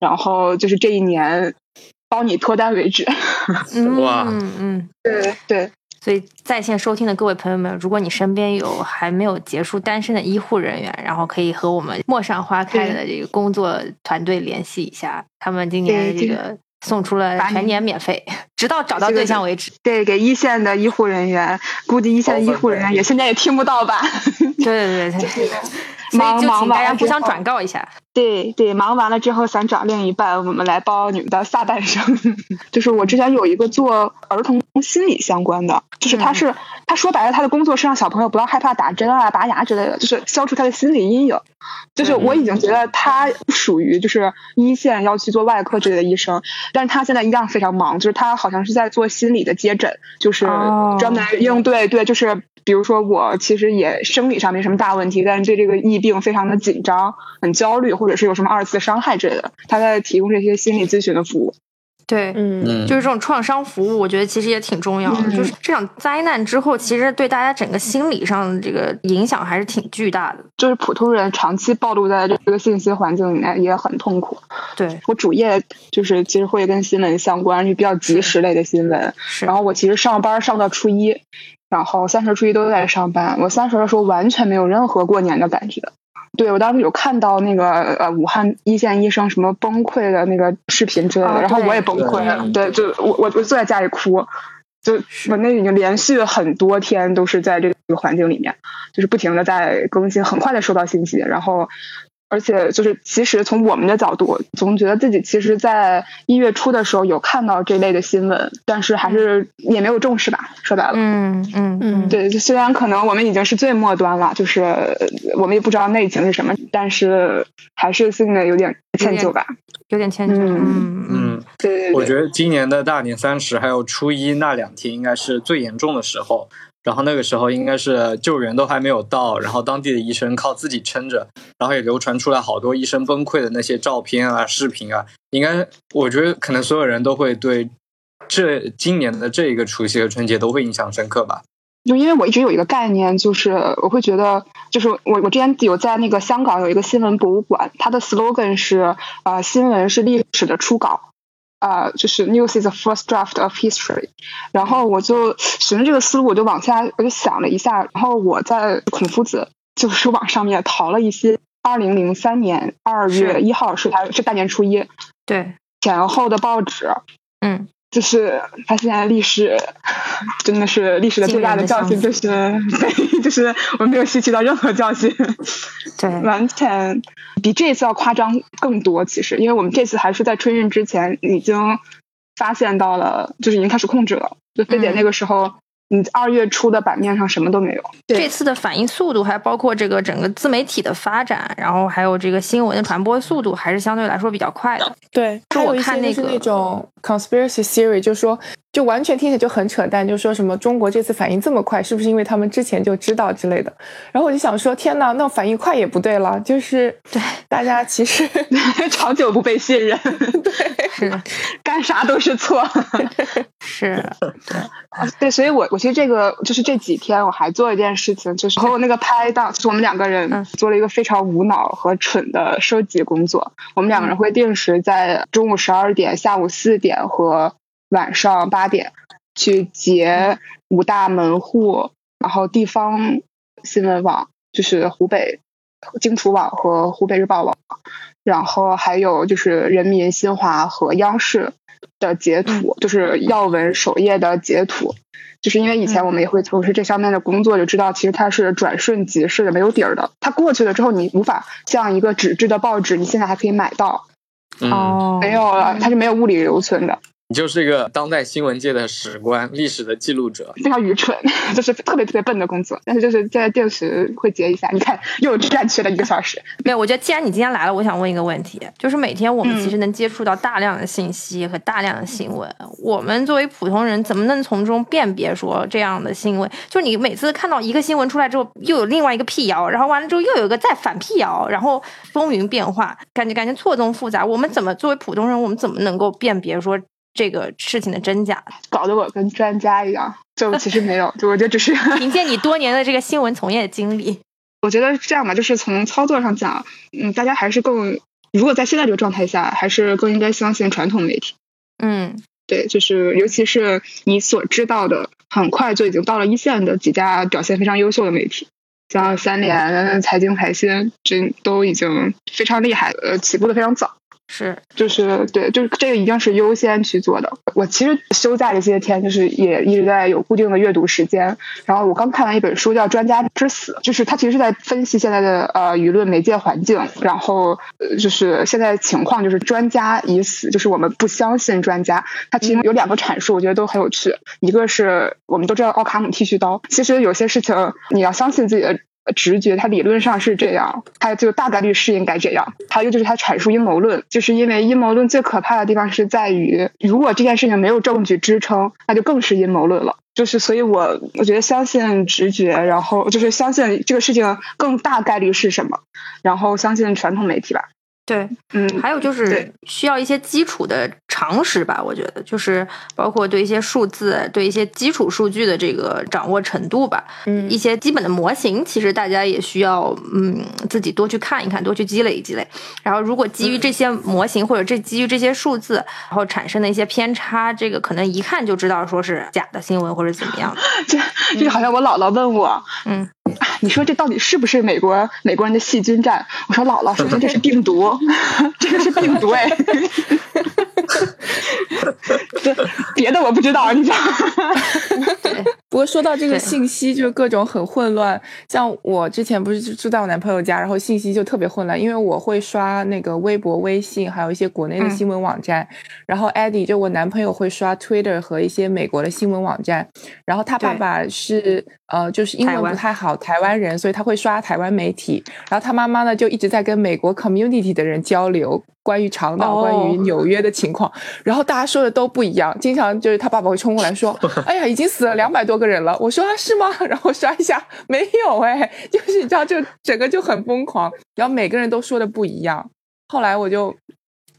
然后就是这一年包你脱单为止。嗯哇 嗯嗯。对对，所以在线收听的各位朋友们，如果你身边有还没有结束单身的医护人员，然后可以和我们陌上花开的这个工作团队联系一下，他们今年这个送出了全年免费，直到找到对象为止。对给一线的医护人员，估计一线的医护人员也现在也听不到吧？对对对对，所忙以就请大家互相转告一下。对对，忙完了之后想找另一半，我们来包你们的下半生。就是我之前有一个做儿童心理相关的，就是他是、他说白了，他的工作是让小朋友不要害怕打针啊、拔牙之类的，就是消除他的心理阴影。就是我已经觉得他不属于就是一线要去做外科之类的医生，但是他现在一样非常忙，就是他好像是在做心理的接诊，就是哦专门应对对，就是比如说我其实也生理上没什么大问题，但是对这个疫病非常的紧张、很焦虑，或者是有什么二次伤害之类的，他在提供这些心理咨询的服务。对，嗯，嗯，就是这种创伤服务，我觉得其实也挺重要的。嗯就是这场灾难之后，其实对大家整个心理上的这个影响还是挺巨大的。就是普通人长期暴露在这个信息环境里面也很痛苦。对，我主业就是其实会跟新闻相关，就比较及时类的新闻。是。然后我其实上班上到初一，然后三十初一都在上班。我三十的时候完全没有任何过年的感觉。对，我当时有看到那个呃武汉一线医生什么崩溃的那个视频之类的，啊然后我也崩溃了。对，就我我我坐在家里哭，就我那已经连续很多天都是在这个环境里面，就是不停的在更新，很快的收到信息，然后。而且就是，其实从我们的角度，总觉得自己其实，在一月初的时候有看到这类的新闻，但是还是也没有重视吧。说白了，嗯嗯嗯，对，虽然可能我们已经是最末端了，就是呃我们也不知道内情是什么，但是还是心里有点歉疚吧。有点歉疚。嗯嗯嗯，嗯，对对对，我觉得今年的大年三十还有初一那两天应该是最严重的时候，然后那个时候应该是救援都还没有到，然后当地的医生靠自己撑着，然后也流传出来好多医生崩溃的那些照片啊、视频啊，应该我觉得可能所有人都会对这今年的这一个除夕和春节都会印象深刻吧。就因为我一直有一个概念，就是我会觉得，就是我我之前有在那个香港有一个新闻博物馆，它的 slogan 是呃新闻是历史的初稿。啊、就是 news is the first draft of history，然后我就循着这个思路，我就往下，我就想了一下，然后我在孔夫子就是网上面淘了一些二零零三年二月一号是他是大年初一对，前后的报纸，嗯，就是发现历史真的是历史的最大的教训，就是 对，就是我没有吸取到任何教训，对，完全比这次要夸张更多。其实，因为我们这次还是在春运之前已经发现到了，就是已经开始控制了。就非得嗯那个时候，你二月初的版面上什么都没有。这次的反应速度，还包括这个整个自媒体的发展，然后还有这个新闻的传播速度，还是相对来说比较快的。对，就我看那个那种 conspiracy theory，就说就完全听起来就很扯淡，就说什么中国这次反应这么快，是不是因为他们之前就知道之类的？然后我就想说，天呐，那反应快也不对了，就是对大家其实 长久不被信任，是 干啥都是错。是对，对，所以我我其实这个就是这几天我还做一件事情，就是和我那个拍档，就是我们两个人嗯做了一个非常无脑和蠢的收集工作。我们两个人会定时在中午十二点、下午四点和晚上八点，去截五大门户，然后地方新闻网，就是湖北荆楚网和湖北日报网，然后还有就是人民新华和央视的截图，就是要闻首页的截图。就是因为以前我们也会从事这方面的工作，就知道其实它是转瞬即逝的，没有底儿的。它过去了之后，你无法像一个纸质的报纸，你现在还可以买到，嗯，哦，没有了，它是没有物理留存的。你就是一个当代新闻界的史官，历史的记录者。非常愚蠢，就是特别特别笨的工作。但是就是在定时会截一下，你看又占据了一个小时。没有，我觉得既然你今天来了，我想问一个问题，就是每天我们其实能接触到大量的信息和大量的新闻，我们作为普通人怎么能从中辨别说这样的新闻？就你每次看到一个新闻出来之后，又有另外一个辟谣，然后完了之后又有一个再反辟谣，然后风云变化，感觉感觉错综复杂。我们怎么作为普通人，我们怎么能够辨别说这个事情的真假？搞得我跟专家一样，就其实没有，就我觉得只是 凭借你多年的这个新闻从业经历，我觉得这样吧，就是从操作上讲，嗯，大家还是更，如果在现在这个状态下，还是更应该相信传统媒体。嗯对，就是尤其是你所知道的，很快就已经到了一线的几家表现非常优秀的媒体，像三联、财经财新，这都已经非常厉害，呃，起步的非常早。是就是对，就是这个一定是优先去做的。我其实休假这些天，就是也一直在有固定的阅读时间。然后我刚看完一本书，叫《专家之死》，就是它其实是在分析现在的呃舆论媒介环境。然后就是现在情况就是专家已死，就是我们不相信专家。它其实有两个阐述，我觉得都很有趣。一个是我们都知道奥卡姆剃须刀，其实有些事情你要相信自己的。直觉，它理论上是这样，它就大概率是应该这样。还有就是它阐述阴谋论，就是因为阴谋论最可怕的地方是在于，如果这件事情没有证据支撑，那就更是阴谋论了。就是所以我我觉得相信直觉，然后就是相信这个事情更大概率是什么，然后相信传统媒体吧。对，嗯，还有就是对需要一些基础的常识吧，我觉得就是包括对一些数字、对一些基础数据的这个掌握程度吧，嗯一些基本的模型，其实大家也需要嗯自己多去看一看，多去积累积累。然后如果基于这些模型或者这基于这些数字，然后产生的一些偏差，这个可能一看就知道说是假的新闻或者怎么样。这这好像我姥姥问我，嗯，你说这到底是不是美国美国人的细菌战？我说姥姥，首先这是病毒，这个是病毒哎，这别的我不知道，你知道吗？不过说到这个信息，就各种很混乱。像我之前不是住在我男朋友家，然后信息就特别混乱，因为我会刷那个微博、微信，还有一些国内的嗯新闻网站。然后 Eddie 就我男朋友会刷 Twitter 和一些美国的新闻网站。然后他爸爸是呃，就是英文不太好，台湾人，所以他会刷台湾媒体。然后他妈妈呢，就一直在跟美国 community 的人交流关于长岛、哦关于纽约的情况。然后大家说的都不一样，经常就是他爸爸会冲过来说：“哎呀，已经死了两百多个人了。”我说：“啊，是吗？” 然后刷一下，没有哎，就是你知道，就整个就很疯狂，然后每个人都说的不一样。后来我就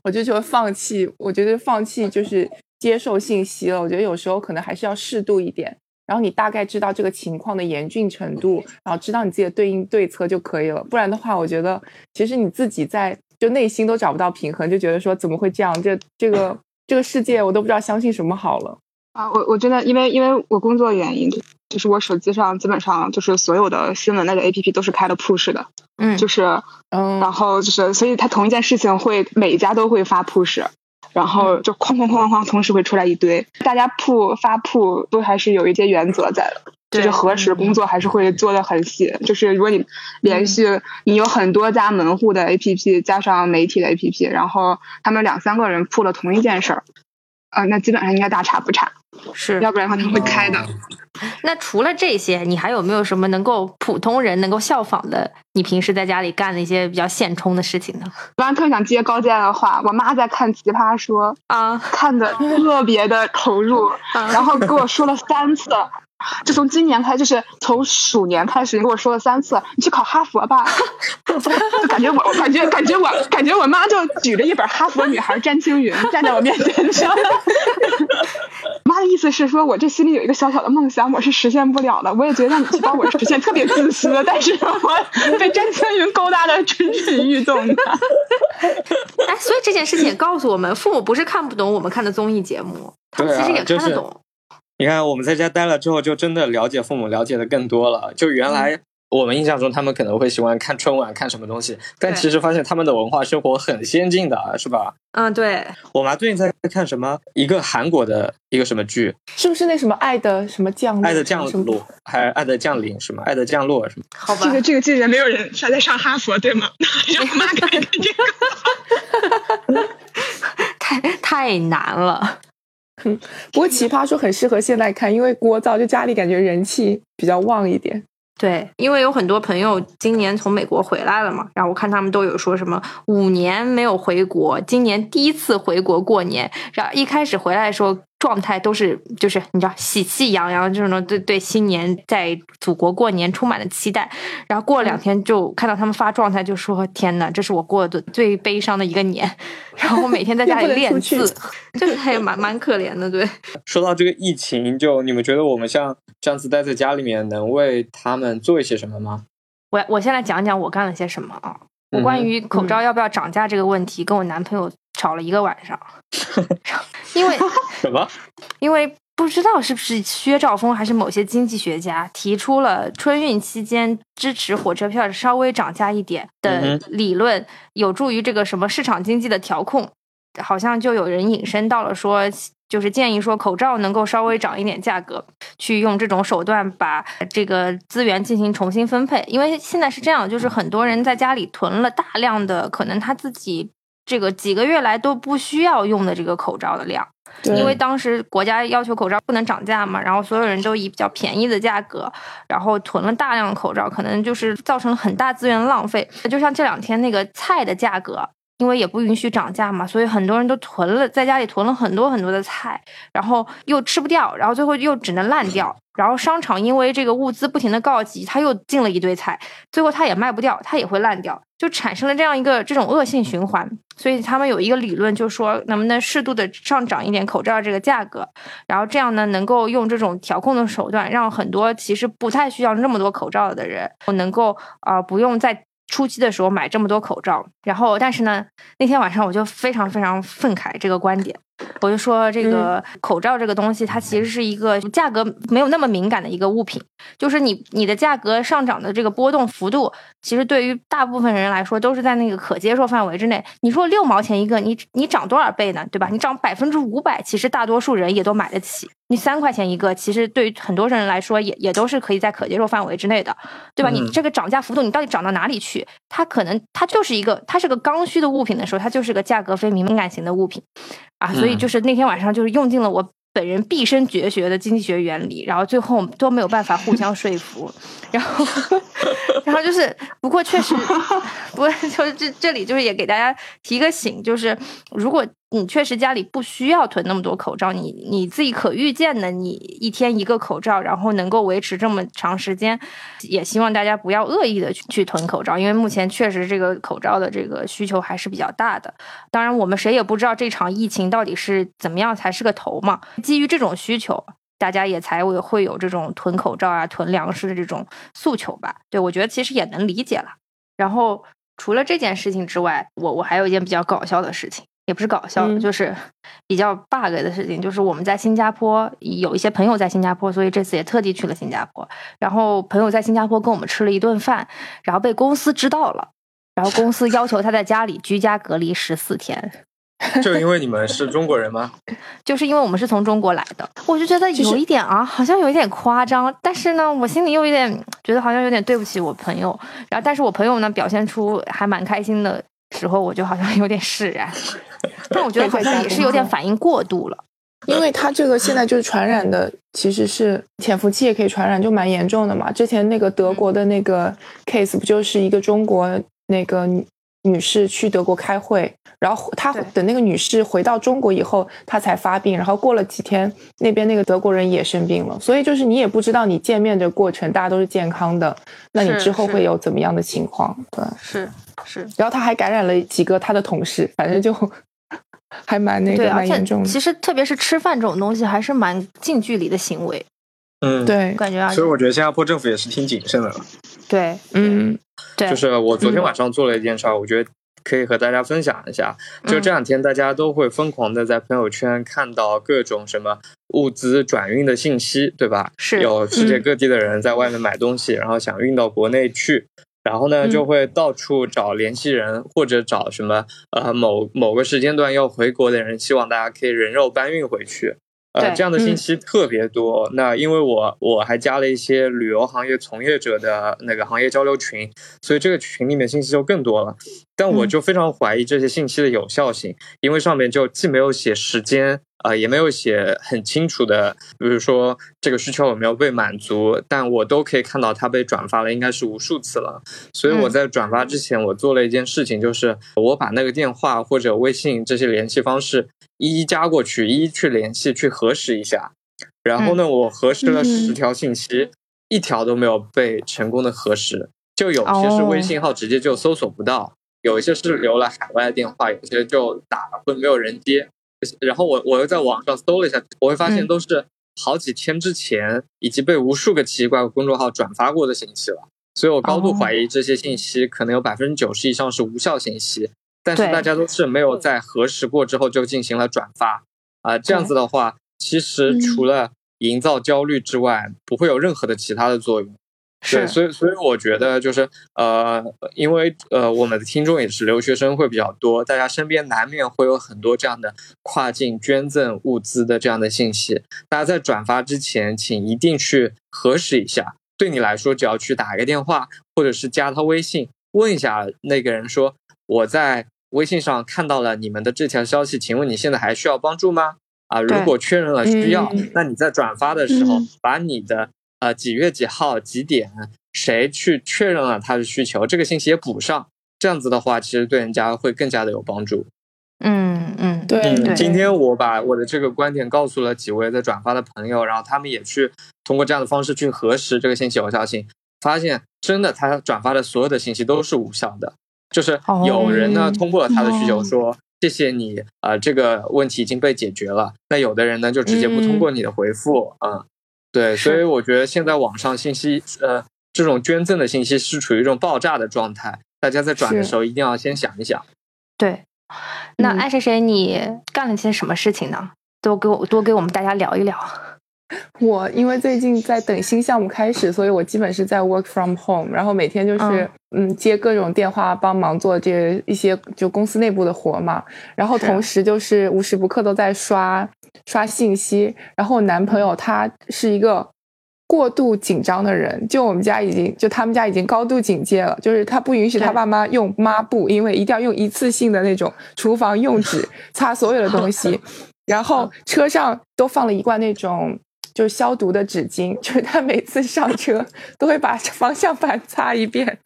我就觉得放弃，我觉得放弃就是接受信息了。我觉得有时候可能还是要适度一点，然后你大概知道这个情况的严峻程度，然后知道你自己的对应对策就可以了。不然的话，我觉得其实你自己在就内心都找不到平衡，就觉得说怎么会这样？这这个这个世界我都不知道相信什么好了。啊，我我真的因为因为我工作原因，就是我手机上基本上就是所有的新闻类的 APP 都是开了 push 的，嗯，就是嗯，然后就是，所以它同一件事情会每一家都会发 push，然后就哐哐哐哐，同时会出来一堆。大家铺发铺都还是有一些原则在的，就是核实工作还是会做的很细。就是如果你连续你有很多家门户的 APP 加上媒体的 APP，然后他们两三个人铺了同一件事儿，啊、那基本上应该大差不差，是要不然的话他会开的。那除了这些，你还有没有什么能够普通人能够效仿的？你平时在家里干的一些比较现充的事情呢？我刚特想接高健的话，我妈在看《奇葩说》，啊，看的特别的投入，然后跟我说了三次。就从今年开，就是从鼠年开始，你跟我说了三次，你去考哈佛吧。就感觉我，我感觉感觉我感觉我妈就举着一本《哈佛女孩詹青云》站在我面前，你知道吗？妈的意思是说，我这心里有一个小小的梦想，我是实现不了的。我也觉得让你去帮我实现，特别自私，但是我被詹青云勾搭的蠢蠢欲动的。哎，所以这件事情也告诉我们，父母不是看不懂我们看的综艺节目，他们其实也看就是得懂。你看我们在家待了之后，就真的了解父母，了解的更多了。就原来我们印象中他们可能会喜欢看春晚，看什么东西，但其实发现他们的文化生活很先进的，是吧？嗯，对，我妈最近在看什么一个韩国的一个什么剧，是不是那什么爱的什么降落？爱的降落，还是爱的降临什么？爱的降落什么？好吧这，个这个季节没有人还在上哈佛对吗？让我妈看看这个。太太难了。不过奇葩说很适合现在看，因为聒噪，就家里感觉人气比较旺一点。对，因为有很多朋友今年从美国回来了嘛，然后我看他们都有说什么五年没有回国，今年第一次回国过年，然后一开始回来的时候状态都是就是你知道喜气洋洋，这种对对新年在祖国过年充满了期待，然后过了两天就看到他们发状态，就说天呐，这是我过的最悲伤的一个年，然后我每天在家里练字，就是还蛮蛮可怜的，对。说到这个疫情，就你们觉得我们像这样子待在家里面，能为他们做一些什么吗？我我先来讲讲我干了些什么啊。我嗯关于口罩要不要涨价这个问题，跟我男朋友吵了一个晚上，因为 什么？因为不知道是不是薛兆丰还是某些经济学家提出了春运期间支持火车票稍微涨价一点的嗯理论，有助于这个什么市场经济的调控。好像就有人引申到了说，就是建议说口罩能够稍微涨一点价格，去用这种手段把这个资源进行重新分配。因为现在是这样，就是很多人在家里囤了大量的可能他自己这个几个月来都不需要用的这个口罩的量。因为当时国家要求口罩不能涨价嘛，然后所有人都以比较便宜的价格，然后囤了大量的口罩，可能就是造成了很大资源浪费。就像这两天那个菜的价格。因为也不允许涨价嘛，所以很多人都囤了，在家里囤了很多很多的菜，然后又吃不掉，然后最后又只能烂掉。然后商场因为这个物资不停的告急，他又进了一堆菜，最后他也卖不掉，他也会烂掉，就产生了这样一个这种恶性循环。所以他们有一个理论，就说能不能适度的上涨一点口罩这个价格，然后这样呢，能够用这种调控的手段，让很多其实不太需要那么多口罩的人，能够啊、呃不用在初期的时候买这么多口罩。然后，但是呢，那天晚上我就非常非常愤慨这个观点，我就说这个口罩这个东西，它其实是一个价格没有那么敏感的一个物品，就是你你的价格上涨的这个波动幅度，其实对于大部分人来说都是在那个可接受范围之内。你说六毛钱一个，你你涨多少倍呢？对吧？你涨百分之五百，其实大多数人也都买得起。你三块钱一个，其实对于很多人来说也也都是可以在可接受范围之内的，对吧？你这个涨价幅度，你到底涨到哪里去？它可能它就是一个它是个刚需的物品的时候，它就是个价格非敏感型的物品啊。所以就是那天晚上就是用尽了我本人毕生绝学的经济学原理，然后最后都没有办法互相说服，然后 然后就是不过确实 不过就是这这里就是也给大家提个醒，就是如果你确实家里不需要囤那么多口罩，你你自己可预见的，你一天一个口罩，然后能够维持这么长时间，也希望大家不要恶意的去去囤口罩，因为目前确实这个口罩的这个需求还是比较大的。当然，我们谁也不知道这场疫情到底是怎么样才是个头嘛。基于这种需求，大家也才会会有这种囤口罩啊、囤粮食的这种诉求吧。对我觉得其实也能理解了。然后除了这件事情之外，我我还有一件比较搞笑的事情。也不是搞笑的，嗯就是 比较 bug 的事情，就是我们在新加坡有一些朋友在新加坡，所以这次也特地去了新加坡。然后朋友在新加坡跟我们吃了一顿饭，然后被公司知道了，然后公司要求他在家里居家隔离十四天，就因为你们是中国人吗？就是因为我们是从中国来的，我就觉得有一点啊，好像有一点夸张，但是呢，我心里又有点觉得好像有点对不起我朋友，然后但是我朋友呢表现出还蛮开心的时候，我就好像有点释然，但我觉得好像也是有点反应过度了。因为它这个现在就是传染的，其实是潜伏期也可以传染，就蛮严重的嘛。之前那个德国的那个 case 不就是一个中国那个女女士去德国开会，然后她等那个女士回到中国以后，她才发病，然后过了几天，那边那个德国人也生病了。所以就是你也不知道你见面的过程，大家都是健康的，那你之后会有怎么样的情况？对。是是，然后他还感染了几个他的同事，反正就 还蛮那，个蛮严重的。其实特别是吃饭这种东西，还是蛮近距离的行为，嗯，。对，感觉啊，所以我觉得新加坡政府也是挺谨慎的了。对嗯，对，就是我昨天晚上做了一件事儿，我觉得可以和大家分享一下。就这两天，大家都会疯狂的在朋友圈看到各种什么物资转运的信息，对吧？是有世界各地的人在外面买东西，然后想运到国内去。然后呢，就会到处找联系人，或者找什么呃某某个时间段要回国的人，希望大家可以人肉搬运回去。呃，这样的信息特别多。那因为我我还加了一些旅游行业从业者的那个行业交流群，所以这个群里面信息就更多了。但我就非常怀疑这些信息的有效性，因为上面就既没有写时间。啊，也没有写很清楚的，比如说这个需求有没有被满足，但我都可以看到它被转发了，应该是无数次了。所以我在转发之前，我做了一件事情，就是我把那个电话或者微信这些联系方式一一加过去，一一去联系，去核实一下。然后呢，我核实了十条信息，一条都没有被成功的核实，就有些是微信号直接就搜索不到，有一些是留了海外的电话，有些就打了会没有人接。然后我我又在网上搜了一下，我会发现都是好几天之前以及被无数个奇怪公众号转发过的信息了，所以我高度怀疑这些信息可能有百分之九十以上是无效信息，但是大家都是没有在核实过之后就进行了转发啊、这样子的话，其实除了营造焦虑之外，不会有任何的其他的作用。对，是所以所以我觉得就是呃，因为呃，我们的听众也是留学生会比较多，大家身边难免会有很多这样的跨境捐赠物资的这样的信息。大家在转发之前，请一定去核实一下。对你来说，只要去打一个电话，或者是加他微信，问一下那个人说：“我在微信上看到了你们的这条消息，请问你现在还需要帮助吗？”啊，如果确认了需要，嗯那你在转发的时候，嗯把你的呃几月几号几点谁去确认了他的需求，这个信息也补上。这样子的话，其实对人家会更加的有帮助。嗯嗯，对嗯，对今天我把我的这个观点告诉了几位在转发的朋友，然后他们也去通过这样的方式去核实这个信息有效性，发现真的他转发的所有的信息都是无效的。就是有人呢哦通过了他的需求哦说。谢谢你，啊、这个问题已经被解决了。那有的人呢，就直接不通过你的回复，嗯，对，所以我觉得现在网上信息，呃，这种捐赠的信息是处于一种爆炸的状态，大家在转的时候一定要先想一想。对。那嗯爱谁谁，你干了些什么事情呢？多给我多给我们大家聊一聊。我因为最近在等新项目开始，所以我基本是在 work from home，然后每天就是嗯。接各种电话，帮忙做这一些就公司内部的活嘛，然后同时就是无时不刻都在刷刷信息，然后我男朋友他是一个。过度紧张的人，就我们家已经，就他们家已经高度警戒了，就是他不允许他爸妈用抹布，因为一定要用一次性的那种厨房用纸擦所有的东西。然后车上都放了一罐那种就是消毒的纸巾，就是他每次上车都会把方向盘擦一遍，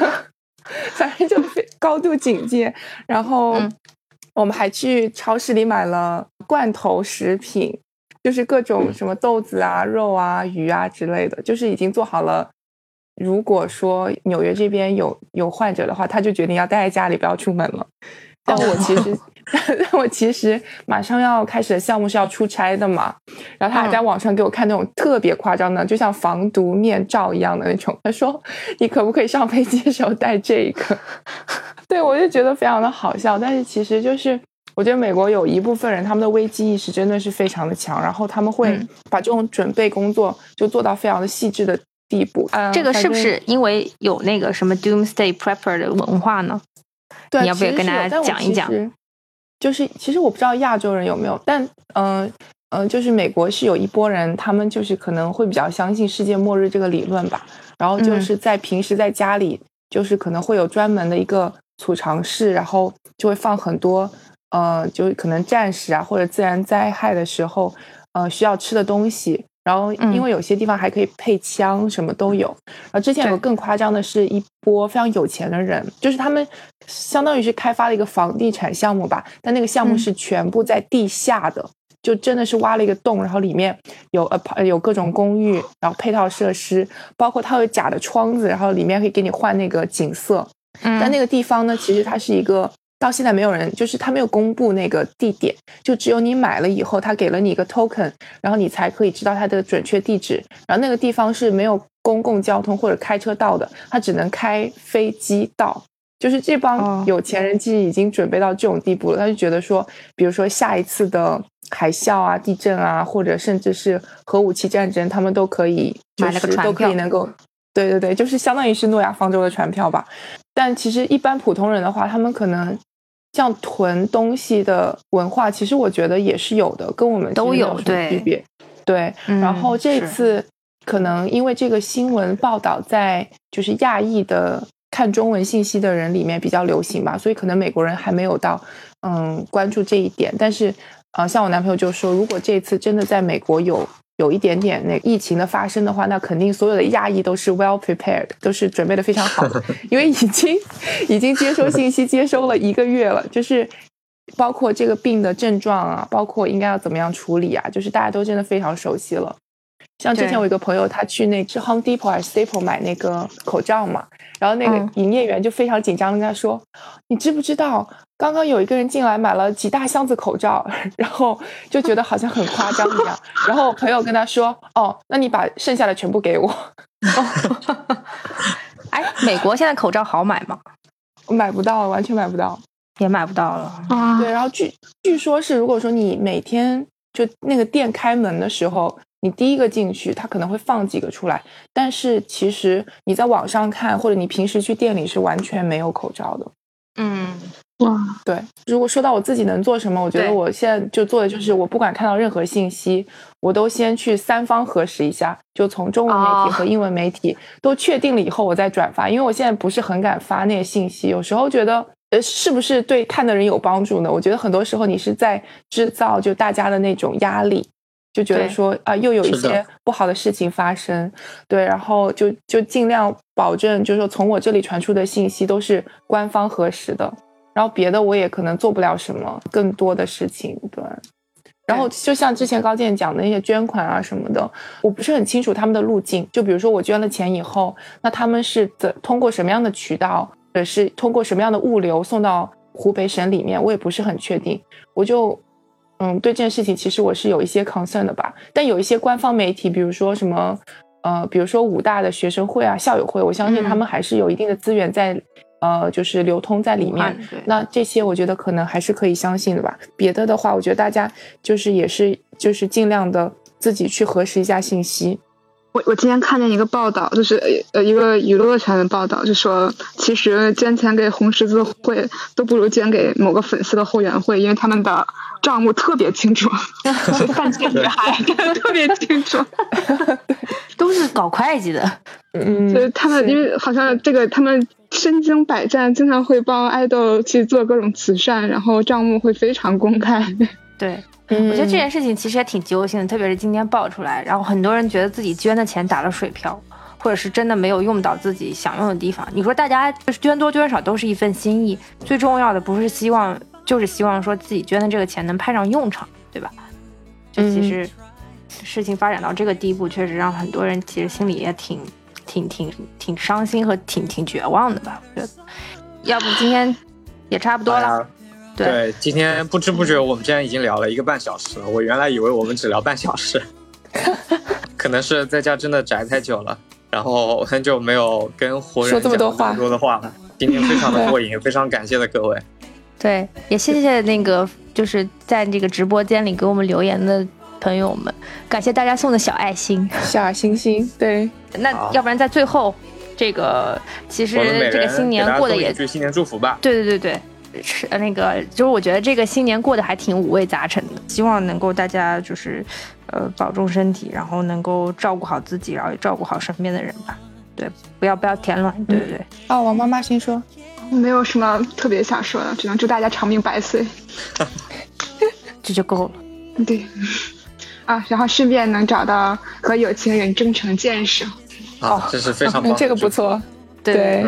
反正就非高度警戒。然后嗯我们还去超市里买了罐头食品，就是各种什么豆子啊、肉啊、鱼啊之类的，就是已经做好了。如果说纽约这边有有患者的话，他就决定要待在家里，不要出门了。但我其实，但我其实马上要开始的项目是要出差的嘛，然后他还在网上给我看那种特别夸张的，就像防毒面罩一样的那种。他说：“你可不可以上飞机的时候戴这个？” 对我就觉得非常的好笑，但是其实就是。我觉得美国有一部分人，他们的危机意识真的是非常的强，然后他们会嗯把这种准备工作就做到非常的细致的地步。嗯这个是不是因为有那个什么 Doomsday Prepper 的文化呢？对，你要不要跟大家讲一讲就是其实我不知道亚洲人有没有，但嗯嗯、呃呃就是美国是有一波人，他们就是可能会比较相信世界末日这个理论吧。然后就嗯是在平时在家里，就是可能会有专门的一个储藏室，然后就会放很多呃，就是可能战时啊或者自然灾害的时候，呃需要吃的东西。然后，嗯因为有些地方还可以配枪，什么都有。然后之前有个更夸张的是一波非常有钱的人，就是他们相当于是开发了一个房地产项目吧，但那个项目嗯是全部在地下的，就真的是挖了一个洞，然后里面有呃有各种公寓，然后配套设施，包括它有假的窗子，然后里面可以给你换那个景色。嗯，但那个地方呢，其实它是一个到现在没有人，就是他没有公布那个地点，就只有你买了以后，他给了你一个 token，然后你才可以知道它的准确地址。然后那个地方是没有公共交通或者开车到的，他只能开飞机到。就是这哦帮有钱人其实已经准备到这种地步了，他就觉得说，比如说下一次的海啸啊、地震啊，或者甚至是核武器战争，他们都可以，就买了个船是都可以能够，对对对，就是相当于是诺亚方舟的船票吧。但其实一般普通人的话，他们可能像囤东西的文化，其实我觉得也是有的，跟我们都有区别。对，嗯然后这次可能因为这个新闻报道在就是亚裔的看中文信息的人里面比较流行吧，所以可能美国人还没有到嗯关注这一点。但是呃，像我男朋友就说，如果这次真的在美国有有一点点那疫情的发生的话，那肯定所有的亚裔都是 well prepared，都是准备的非常好的，因为已经已经接收信息接收了一个月了，就是。包括这个病的症状啊，包括应该要怎么样处理啊，就是大家都真的非常熟悉了。像之前我有一个朋友，他去那是 Home Depot 还是 Staple 买那个口罩嘛，然后那个嗯营业员就非常紧张的跟他说：“你知不知道刚刚有一个人进来买了几大箱子口罩，然后就觉得好像很夸张一样。”然后我朋友跟他说：“哦，那你把剩下的全部给我。哎，美国现在口罩好买吗？”我 买不到，完全买不到。也买不到了。啊，对，然后据据说是，如果说你每天就那个店开门的时候，你第一个进去，他可能会放几个出来，但是其实你在网上看，或者你平时去店里是完全没有口罩的。嗯，哇，对，如果说到我自己能做什么，我觉得我现在就做的就是，我不管看到任何信息，我都先去三方核实一下，就从中文媒哦体和英文媒体都确定了以后，我再转发。因为我现在不是很敢发那些信息，有时候觉得，呃，是不是对看的人有帮助呢？我觉得很多时候你是在制造就大家的那种压力。就觉得说啊，又有一些不好的事情发生，对，然后就就尽量保证，就是说从我这里传出的信息都是官方核实的，然后别的我也可能做不了什么更多的事情，对。然后就像之前高健讲的那些捐款啊什么的，我不是很清楚他们的路径。就比如说我捐了钱以后，那他们是怎通过什么样的渠道，或者是通过什么样的物流送到湖北省里面，我也不是很确定。我就嗯，对这件事情其实我是有一些 concern 的吧。但有一些官方媒体，比如说什么呃，比如说武大的学生会啊、校友会，我相信他们还是有一定的资源在。呃，就是流通在里面，那这些我觉得可能还是可以相信的吧。别的的话，我觉得大家就是也是就是尽量的自己去核实一下信息。我我今天看见一个报道，就是呃一个娱乐圈的报道，就说其实捐钱给红十字会都不如捐给某个粉丝的后援会，因为他们的账目特别清楚，就是犯贱女孩 特别清楚，都是搞会计的。嗯就是他们因为好像这个他们身经百战，经常会帮爱豆去做各种慈善，然后账目会非常公开。对，嗯我觉得这件事情其实也挺揪心的，特别是今天爆出来，然后很多人觉得自己捐的钱打了水漂，或者是真的没有用到自己想用的地方。你说大家就是捐多捐少都是一份心意，最重要的不是希望，就是希望说自己捐的这个钱能派上用场，对吧？就其实事情发展到这个地步，确实让很多人其实心里也挺挺挺挺伤心和挺挺绝望的吧？我觉得，要不今天也差不多了。对对，今天不知不觉我们竟然已经聊了一个半小时了。我原来以为我们只聊半小时，可能是在家真的宅太久了，然后很久没有跟活人说这么多的话了。今天非常的过瘾，非常感谢的各位。对，也谢谢那个就是在这个直播间里给我们留言的朋友们，感谢大家送的小爱心。小星星，对，那要不然在最后，这个其实这个新年过得也送一句新年祝福吧。对对对对，是呃那个就是我觉得这个新年过得还挺五味杂陈的，希望能够大家就是呃保重身体，然后能够照顾好自己，然后也照顾好身边的人吧。对，不要不要添乱，对对对。哦，王妈妈先说，没有什么特别想说的，只能祝大家长命百岁。这就够了。对，啊，然后顺便能找到和有情人终成眷属。啊，这是非常这个不。错，对对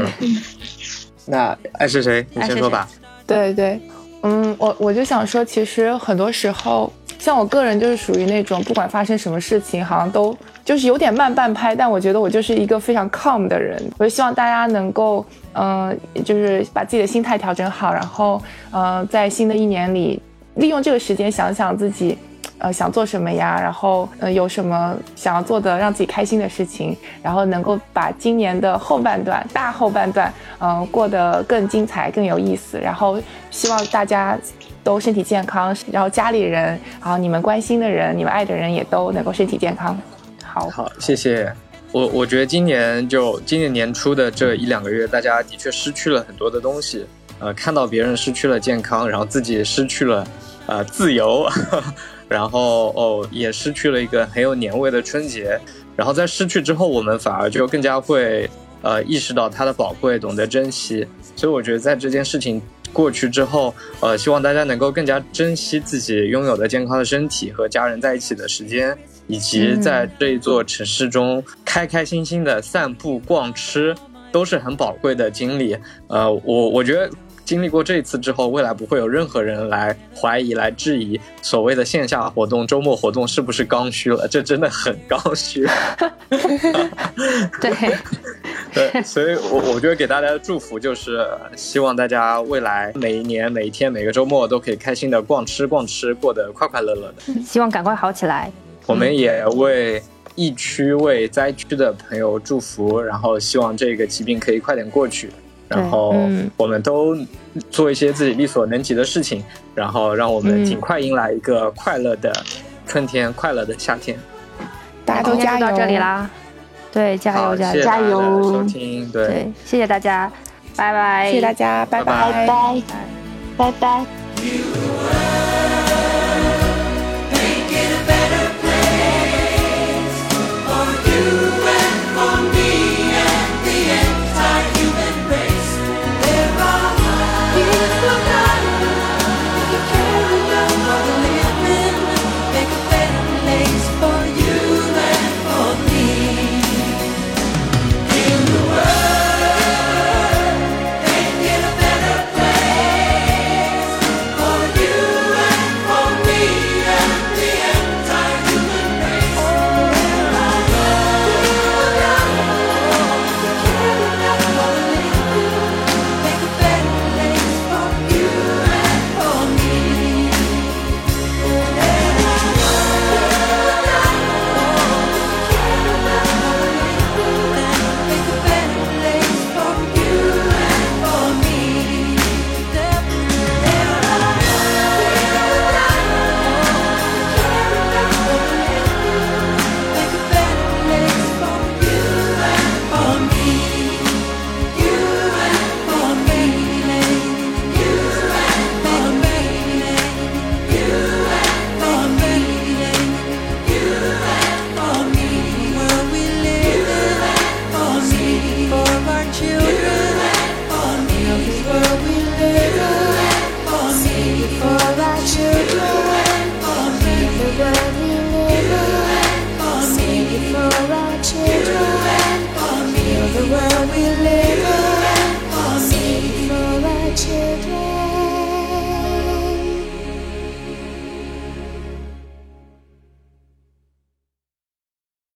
那爱是谁？你先说吧。对对，嗯，我我就想说，其实很多时候，像我个人就是属于那种不管发生什么事情，好像都就是有点慢半拍，但我觉得我就是一个非常 calm 的人。我就希望大家能够，嗯、就是把自己的心态调整好，然后，呃，在新的一年里，利用这个时间想想自己呃想做什么呀，然后呃有什么想要做的让自己开心的事情，然后能够把今年的后半段大后半段，嗯、过得更精彩、更有意思。然后希望大家都身体健康，然后家里人，然后你们关心的人、你们爱的人也都能够身体健康。好，好，谢谢。我我觉得今年就今年年初的这一两个月，大家的确失去了很多的东西。呃，看到别人失去了健康，然后自己失去了呃自由，然后哦也失去了一个很有年味的春节。然后在失去之后，我们反而就更加会呃意识到它的宝贵，懂得珍惜。所以我觉得在这件事情过去之后，呃，希望大家能够更加珍惜自己拥有的健康的身体和家人在一起的时间。以及在这一座城市中开开心心的散步、逛吃，都是很宝贵的经历。呃，我我觉得经历过这一次之后，未来不会有任何人来怀疑、来质疑所谓的线下活动、周末活动是不是刚需了。这真的很刚需。对，对，所以我我觉得给大家的祝福就是，希望大家未来每一年、每一天、每个周末都可以开心的逛吃、逛吃，过得快快乐乐的。希望赶快好起来。我们也为疫区、为灾区的朋友祝福，然后希望这个疾病可以快点过去，然后嗯我们都做一些自己力所能及的事情，然后让我们嗯尽快迎来一个快乐的春天、快乐的夏天。大家都今天加到这里啦。对，加，油加油！谢谢大家的加油收听，对对，谢谢大家，拜拜，谢谢大家，拜拜拜拜拜，拜